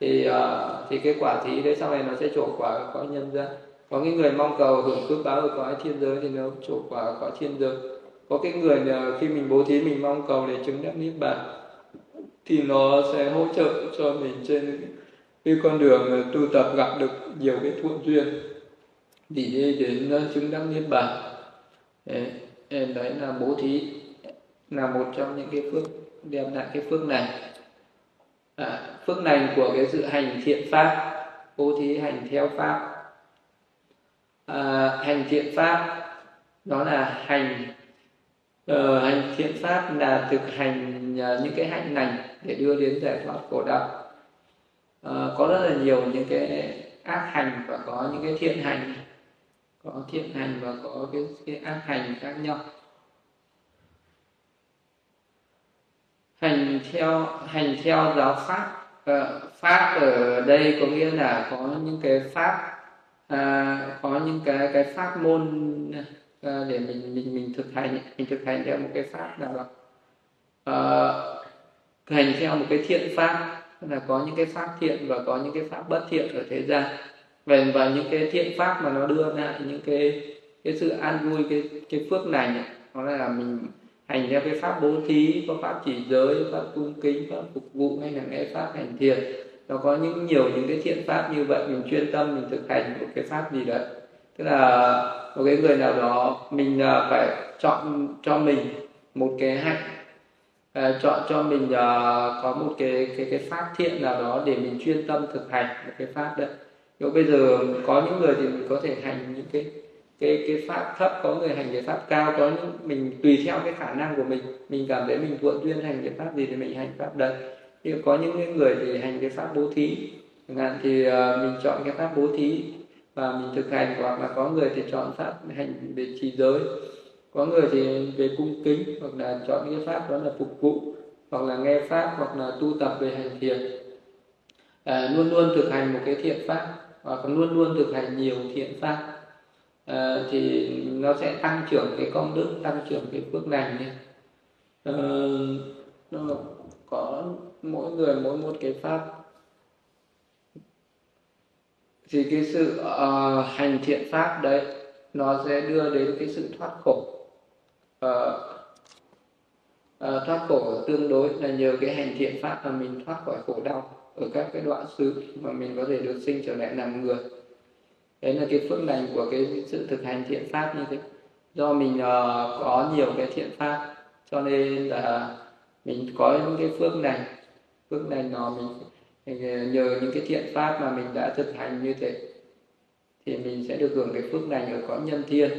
Thì à, thì cái quả thí đấy sau này nó sẽ trổ quả ở cõi nhân gian. Có cái người mong cầu hưởng phước báo ở cõi thiên giới thì nó trổ quả ở cõi thiên giới. Có cái người khi mình bố thí mình mong cầu để chứng đắc niết bàn thì nó sẽ hỗ trợ cho mình trên cái con đường à, tu tập gặp được nhiều cái thuận duyên đi đến ờ, chứng đắc niết bàn ờ, đấy là bố thí là một trong những cái phước đem lại cái phước này. À, phước lành của cái sự hành thiện pháp bố thí hành theo pháp. À, hành thiện pháp đó là hành uh, hành thiện pháp là thực hành uh, những cái hạnh lành để đưa đến giải thoát khổ đau. Uh, có rất là nhiều những cái ác hành và có những cái thiện hành có thiện hành và có cái, cái ác hành khác nhau. Hành theo hành theo giáo pháp uh, pháp ở đây có nghĩa là có những cái pháp uh, có những cái cái pháp môn uh, để mình mình mình thực hành mình thực hành theo một cái pháp nào đó. Uh, hành theo một cái thiện pháp là có những cái pháp thiện và có những cái pháp bất thiện ở thế gian về và những cái thiện pháp mà nó đưa lại những cái cái sự an vui cái cái phước này nó là mình hành theo cái pháp bố thí có pháp chỉ giới pháp cung kính pháp phục vụ hay là nghe pháp hành thiền. Nó có những nhiều những cái thiện pháp như vậy mình chuyên tâm mình thực hành một cái pháp gì đấy. Tức là một cái người nào đó mình à, phải chọn cho mình một cái hạnh. À, chọn cho mình uh, có một cái cái cái pháp thiện nào đó để mình chuyên tâm thực hành một cái pháp đấy nhưng bây giờ có những người thì mình có thể hành những cái cái cái pháp thấp có người hành cái pháp cao có những mình tùy theo cái khả năng của mình. Mình cảm thấy mình thuận duyên hành cái pháp gì thì mình hành pháp đấy. Nhưng có những người thì hành cái pháp bố thí. Chẳng hạn thì ờ, mình chọn cái pháp bố thí và mình thực hành hoặc là có người thì chọn pháp hành về trì giới. Có người thì về cung kính hoặc là chọn cái pháp đó là phục vụ hoặc là nghe pháp hoặc là tu tập về hành thiền. À, luôn luôn thực hành một cái thiện pháp hoặc luôn luôn thực hành nhiều thiện pháp. À, thì nó sẽ tăng trưởng cái công đức tăng trưởng cái phước lành nhé à, ờ, nó có mỗi người mỗi một cái pháp. Thì cái sự uh, hành thiện pháp đấy nó sẽ đưa đến cái sự thoát khổ. Uh, uh, thoát khổ tương đối là nhờ cái hành thiện pháp mà mình thoát khỏi khổ đau ở các cái đoạn xứ mà mình có thể được sinh trở lại làm người. Đấy là cái phước lành của cái sự thực hành thiện pháp như thế. Do mình uh, có nhiều cái thiện pháp cho nên là mình có những cái phước lành. Phước lành nó mình ờ, nhờ những cái thiện pháp mà mình đã thực hành như thế thì mình sẽ được hưởng cái phước lành ở cõi nhân thiên.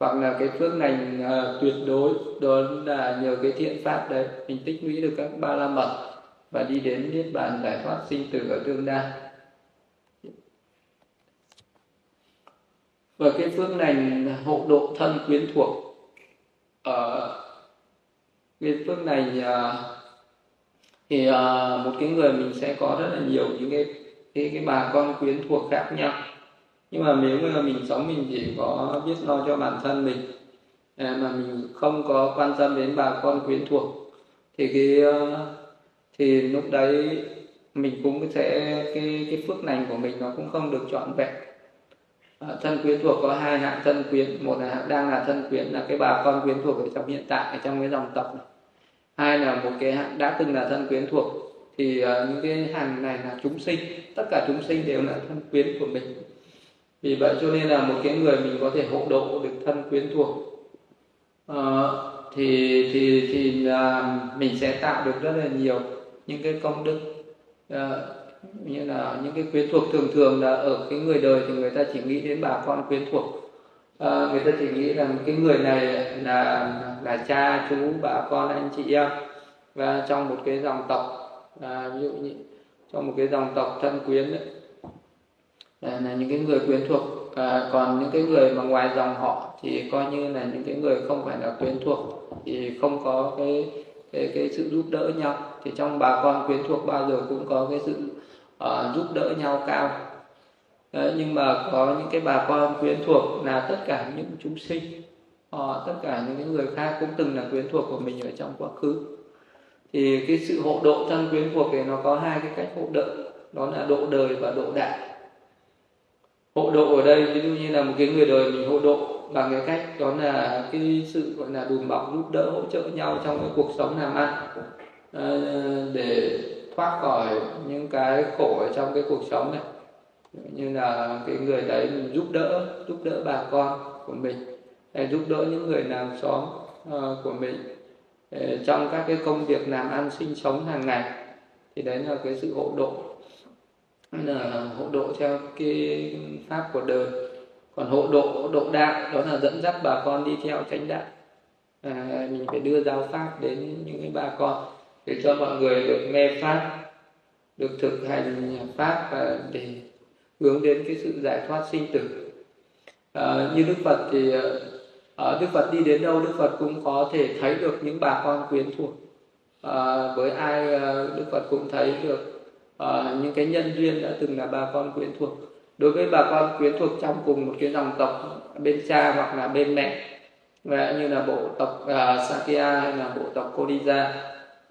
Hoặc là cái phước lành uh, tuyệt đối đó là nhờ cái thiện pháp đấy mình tích lũy được các ba la mật và đi đến niết bàn giải thoát sinh tử ở tương đa. Và cái phương lành hộ độ thân quyến thuộc. Ở uh, cái phương này uh, thì uh, một cái người mình sẽ có rất là nhiều những cái cái, cái bà con quyến thuộc khác nhau. Nhưng mà nếu mà mình sống mình chỉ có biết lo cho bản thân mình à, mà mình không có quan tâm đến bà con quyến thuộc thì cái uh, thì lúc đấy mình cũng sẽ cái cái phước lành của mình nó cũng không được trọn vẹn. À, thân quyến thuộc có hai hạng thân quyến. Một là đang là thân quyến là cái bà con quyến thuộc ở trong hiện tại ở trong cái dòng tộc này. Hai là một cái hạng đã từng là thân quyến thuộc. Thì uh, những cái hàng này là chúng sinh. Tất cả chúng sinh đều là thân quyến của mình. Vì vậy cho nên là một cái người mình có thể hộ độ được thân quyến thuộc. Uh, thì thì thì uh, mình sẽ tạo được rất là nhiều những cái công đức uh, như là những cái quyến thuộc thường thường là ở cái người đời thì người ta chỉ nghĩ đến bà con quyến thuộc. Uh, người ta chỉ nghĩ rằng cái người này là là cha chú bà con anh chị em. Và trong một cái dòng tộc à, ví dụ như trong một cái dòng tộc thân quyến đấy là, là những cái người quyến thuộc. À, còn những cái người mà ngoài dòng họ thì coi như là những cái người không phải là quyến thuộc thì không có cái cái, cái sự giúp đỡ nhau thì trong bà con quyến thuộc bao giờ cũng có cái sự uh, giúp đỡ nhau cao. Đấy, nhưng mà có những cái bà con quyến thuộc là tất cả những chúng sinh uh, tất cả những người khác cũng từng là quyến thuộc của mình ở trong quá khứ. Thì cái sự hộ độ thân quyến thuộc thì nó có hai cái cách hộ độ đó là độ đời và độ đại. Hộ độ ở đây ví dụ như là một cái người đời mình hộ độ bằng cái cách đó là cái sự gọi là đùm bọc giúp đỡ hỗ trợ nhau trong cái cuộc sống làm ăn. Ờ, để thoát khỏi những cái khổ ở trong cái cuộc sống này. Như là cái người đấy mình giúp đỡ giúp đỡ bà con của mình hay giúp đỡ những người làm xóm ờ, của mình. Ờ, trong các cái công việc làm ăn sinh sống hàng ngày thì đấy là cái sự hộ độ. Là hộ độ theo cái pháp của đời. Còn hộ độ hộ độ đạo đó là dẫn dắt bà con đi theo chánh đạo. À, mình phải đưa giáo pháp đến những cái bà con để cho mọi người được nghe pháp được thực hành pháp và để hướng đến cái sự giải thoát sinh tử. À, như đức phật thì à, đức phật đi đến đâu đức phật cũng có thể thấy được những bà con quyến thuộc. À, với ai đức phật cũng thấy được à, những cái nhân duyên đã từng là bà con quyến thuộc. Đối với bà con quyến thuộc trong cùng một cái dòng tộc bên cha hoặc là bên mẹ như là bộ tộc uh, Sakya hay là bộ tộc Kodija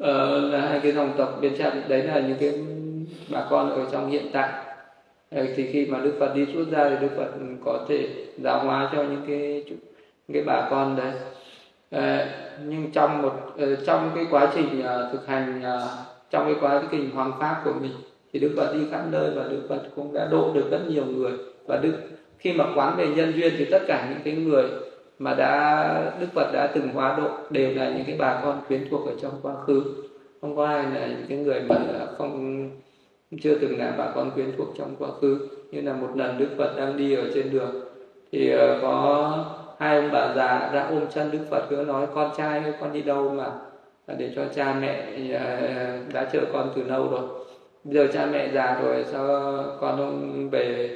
uh, là hai cái dòng tộc bên cha đấy là những cái bà con ở trong hiện tại. Thì khi mà Đức Phật đi xuất ra thì Đức Phật có thể giáo hóa cho những cái những cái bà con đấy. À, nhưng trong một ờ, trong cái quá trình uh, thực hành uh, trong cái quá trình hoàng pháp của mình thì Đức Phật đi khắp nơi và Đức Phật cũng đã độ được rất nhiều người. Và Đức khi mà quán về nhân duyên thì tất cả những cái người mà đã, Đức Phật đã từng hóa độ đều là những cái bà con quyến thuộc ở trong quá khứ. Không có ai là những cái người mà không, chưa từng là bà con quyến thuộc trong quá khứ. Như là một lần Đức Phật đang đi ở trên đường, thì ờ, có hai ông bà già đã ôm chân Đức Phật cứ nói, con trai con đi đâu mà để cho cha mẹ ờ, đã chờ con từ lâu rồi. Bây giờ cha mẹ già rồi, sao con không về?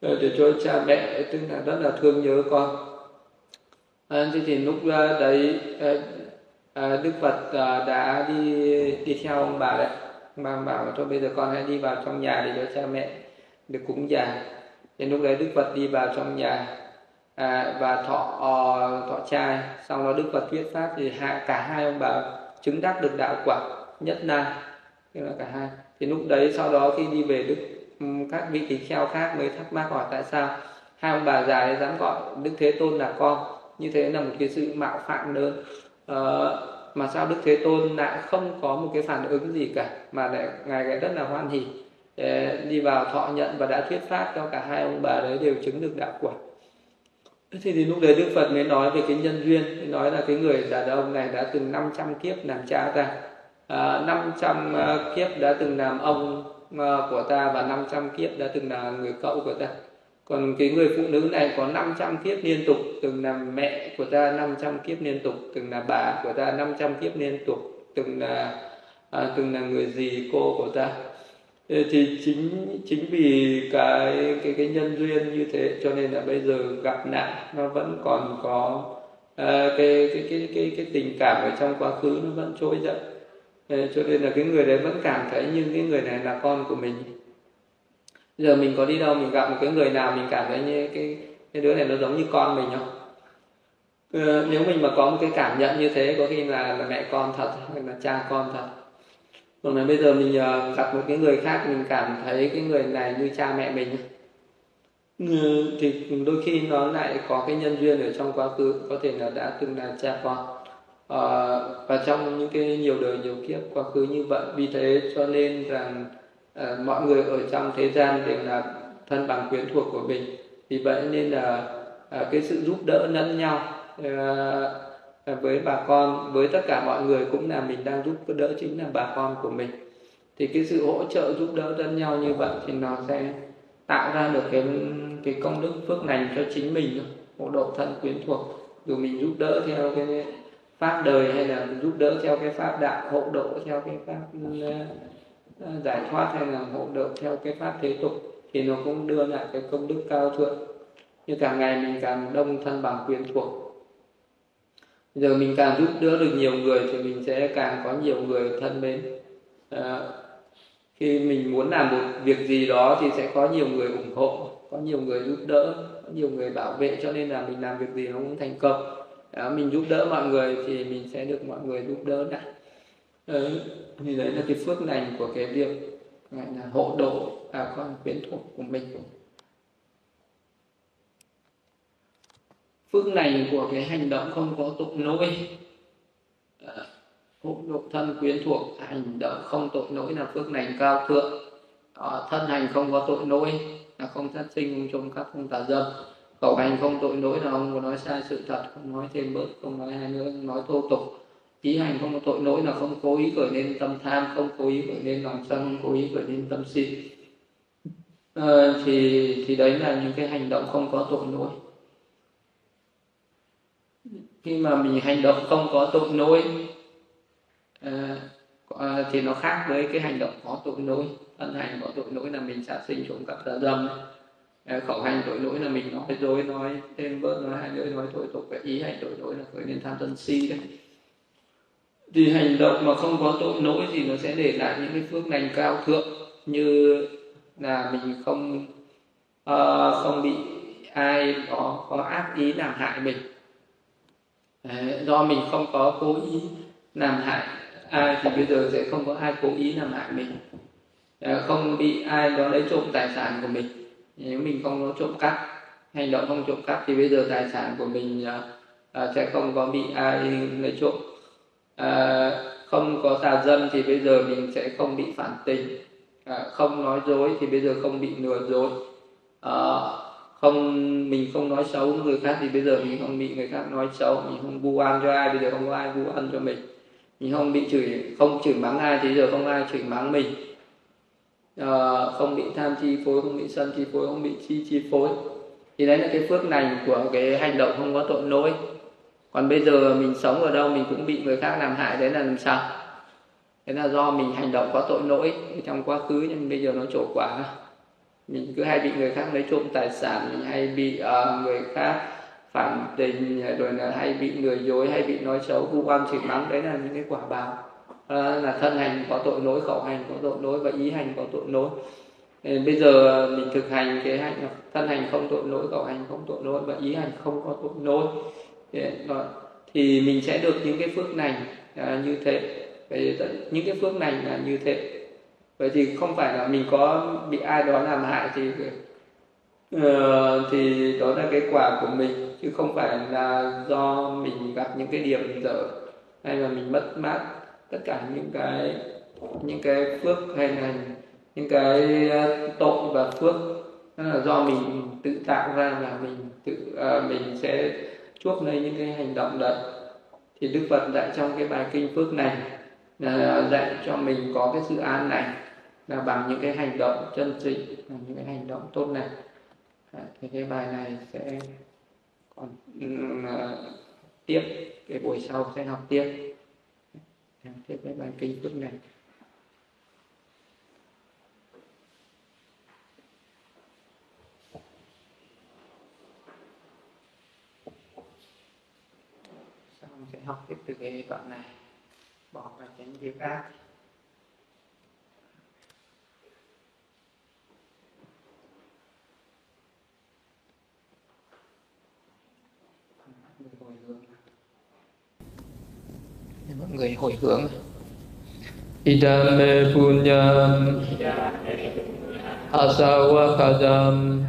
Ờ, để cho cha mẹ, tức là rất là thương nhớ con à, thế thì lúc ờ, đấy ờ, Đức Phật đã đi đi theo ông bà đấy. Ông bà bảo cho bây giờ con hãy đi vào trong nhà để cho cha mẹ được cúng già thì lúc đấy Đức Phật đi vào trong nhà à, và thọ thọ trai xong đó Đức Phật thuyết pháp thì hạ, cả hai ông bà chứng đắc được đạo quả nhất na. Tức là cả hai. Thì lúc đấy sau đó khi đi về Đức ừ, các vị tỳ kheo khác mới thắc mắc hỏi tại sao hai ông bà già ấy dám gọi Đức Thế Tôn là con như thế là một cái sự mạo phạm lớn. Uh, mà sao Đức Thế Tôn lại không có một cái phản ứng gì cả mà lại ngài lại rất là hoan hỉ. Ờ, đi vào thọ nhận và đã thuyết pháp cho cả hai ông bà đấy đều chứng được đạo quả. Thì, thì lúc đấy Đức Phật mới nói về cái nhân duyên nói là cái người đàn ông này đã từng 500 kiếp làm cha ta. Ờ, à, 500 kiếp đã từng làm ông của ta và 500 kiếp đã từng là người cậu của ta còn cái người phụ nữ này có 500 kiếp liên tục từng là mẹ của ta 500 kiếp liên tục từng là bà của ta 500 kiếp liên tục từng là à, từng là người gì cô của ta. Thì chính chính vì cái cái cái nhân duyên như thế cho nên là bây giờ gặp nạn nó vẫn còn có à, cái, cái cái cái cái tình cảm ở trong quá khứ nó vẫn trỗi dậy. Cho nên là cái người đấy vẫn cảm thấy như cái người này là con của mình giờ mình có đi đâu mình gặp một cái người nào mình cảm thấy như cái cái đứa này nó giống như con mình không? Ừ, nếu mình mà có một cái cảm nhận như thế có khi là, là mẹ con thật hay là cha con thật. Còn là bây giờ mình uh, gặp một cái người khác mình cảm thấy cái người này như cha mẹ mình ừ, thì đôi khi nó lại có cái nhân duyên ở trong quá khứ có thể là đã từng là cha con. À, và trong những cái nhiều đời nhiều kiếp quá khứ như vậy vì thế cho nên rằng uh, mọi người ở trong thế gian đều là thân bằng quyến thuộc của mình. Vì vậy nên là uh, cái sự giúp đỡ lẫn nhau uh, với bà con với tất cả mọi người cũng là mình đang giúp đỡ chính là bà con của mình. Thì cái sự hỗ trợ giúp đỡ lẫn nhau như vậy thì nó sẽ tạo ra được cái cái công đức phước lành cho chính mình hộ độ thân quyến thuộc. Dù mình giúp đỡ theo cái pháp đời hay là giúp đỡ theo cái pháp đạo hộ độ theo cái pháp Ờ, giải thoát hay là hộ độ theo cái pháp thế tục thì nó cũng đưa lại cái công đức cao thượng. Như càng ngày mình càng đông thân bằng quyến thuộc. Giờ mình càng giúp đỡ được nhiều người thì mình sẽ càng có nhiều người thân mến. À, khi mình muốn làm một việc gì đó thì sẽ có nhiều người ủng hộ có nhiều người giúp đỡ có nhiều người bảo vệ cho nên là mình làm việc gì nó cũng thành công. À, mình giúp đỡ mọi người thì mình sẽ được mọi người giúp đỡ lại ừ, thì đấy là cái phước lành của cái việc gọi là hộ độ bà con quyến thuộc của mình. Phước lành của cái hành động không có tội lỗi. Ờ, hộ độ thân quyến thuộc hành động không tội lỗi là phước lành cao thượng. Đó, thân hành không có tội lỗi là không sát sinh không trộm cắp không tà dâm. Khẩu hành không tội lỗi là không có nói sai sự thật không nói thêm bớt không nói hai nữa không nói thô tục ý hành không có tội lỗi là không cố ý khởi lên tâm tham không cố ý khởi lên lòng sân không cố ý khởi lên tâm si. À, thì thì đấy là những cái hành động không có tội lỗi. Khi mà mình hành động không có tội lỗi ờ, à, thì nó khác với cái hành động có tội lỗi. Thân hành có tội lỗi là mình sát sinh trộm cắp tà dâm. Ờ, khẩu hành tội lỗi là mình nói dối nói thêm bớt nói hai lưỡi nói tội tục. Ý hành tội lỗi là khởi lên tham sân si đấy thì hành động mà không có tội lỗi thì nó sẽ để lại những cái phước lành cao thượng như là mình không uh, không bị ai có có ác ý làm hại mình. Đấy, do mình không có cố ý làm hại ai thì bây giờ sẽ không có ai cố ý làm hại mình. Đấy, không bị ai đó lấy trộm tài sản của mình. Nếu mình không có trộm cắp hành động không trộm cắp thì bây giờ tài sản của mình uh, sẽ không có bị ai lấy trộm à, không có tà dâm thì bây giờ mình sẽ không bị phản tình. À, không nói dối thì bây giờ không bị lừa dối. À, không mình không nói xấu người khác thì bây giờ mình không bị người khác nói xấu mình không vu oan cho ai bây giờ không có ai vu oan cho mình. Mình không bị chửi không chửi mắng ai thì bây giờ không ai chửi mắng mình. À, không bị tham chi phối không bị sân chi phối không bị chi chi phối. Thì đấy là cái phước lành của cái hành động không có tội lỗi còn bây giờ mình sống ở đâu mình cũng bị người khác làm hại đấy là làm sao? Thế là do mình hành động có tội lỗi trong quá khứ nhưng bây giờ nó trổ quả. Mình cứ hay bị người khác lấy trộm tài sản mình hay bị uh, người khác phản tình rồi là hay bị người dối hay bị nói xấu vu oan chửi mắng đấy là những cái quả báo. Uh, là thân hành có tội lỗi khẩu hành có tội lỗi và ý hành có tội lỗi. Bây giờ mình thực hành cái hành thân hành không tội lỗi khẩu hành không tội lỗi và ý hành không có tội lỗi thì mình sẽ được những cái phước lành à, như thế. Vậy những cái phước lành là như thế. Vậy thì không phải là mình có bị ai đó làm hại thì uh, thì đó là cái quả của mình chứ không phải là do mình gặp những cái điểm dở hay là mình mất mát tất cả những cái những cái phước hay là những cái tội và phước. Đó là do mình tự tạo ra là mình tự uh, mình sẽ chuốc lấy những cái hành động đấy. Thì đức phật dạy trong cái bài kinh phước này là dạy cho mình có cái sự an này là bằng những cái hành động chân chính là những cái hành động tốt này. À, thì cái bài này sẽ còn uh, tiếp cái buổi sau sẽ học tiếp. Tiếp cái bài kinh phước này. Học tiếp từ cái đoạn này. Bỏ vào tránh việc ác mọi người hồi hướng. Idame punyam. Asawakadam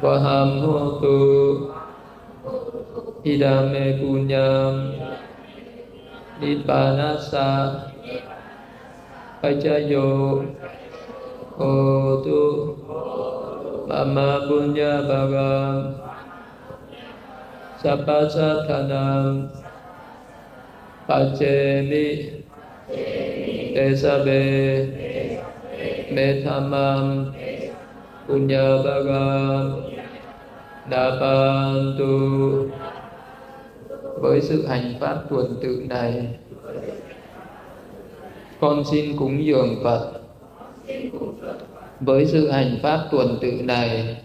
vaham hotu. อิดามะกุญญามนิปานัสสะปัจจโยโอตุปัมมะกุญญาบาลังสัพพะสัตนปัจเจมิเตสะเบเมธามังปุญญาบาลังนาปันตุ với sự hành pháp tuần tự này con xin cúng dường Phật. Với sự hành pháp tuần tự này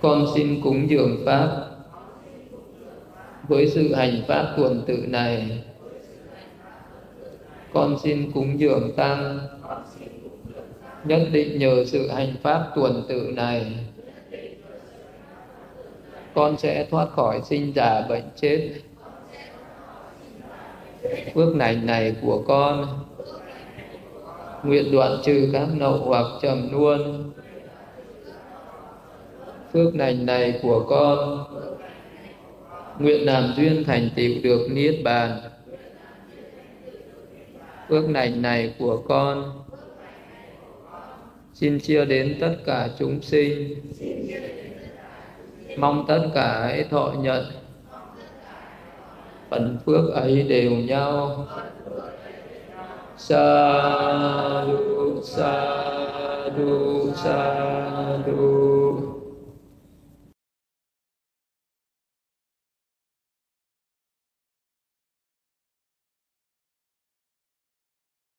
con xin cúng dường pháp. Với sự hành pháp tuần tự này con xin cúng dường tăng. Nhất định nhờ sự hành pháp tuần tự này con sẽ thoát khỏi sinh già bệnh chết. Phước lành này của con, nguyện đoạn trừ các nậu hoặc trầm luôn phước lành này của con, nguyện làm duyên thành tựu được niết bàn. Phước lành này của con, xin chia đến tất cả chúng sinh mong tất cả hãy thọ nhận. Phần phước ấy đều nhau. Sa du sa du sa du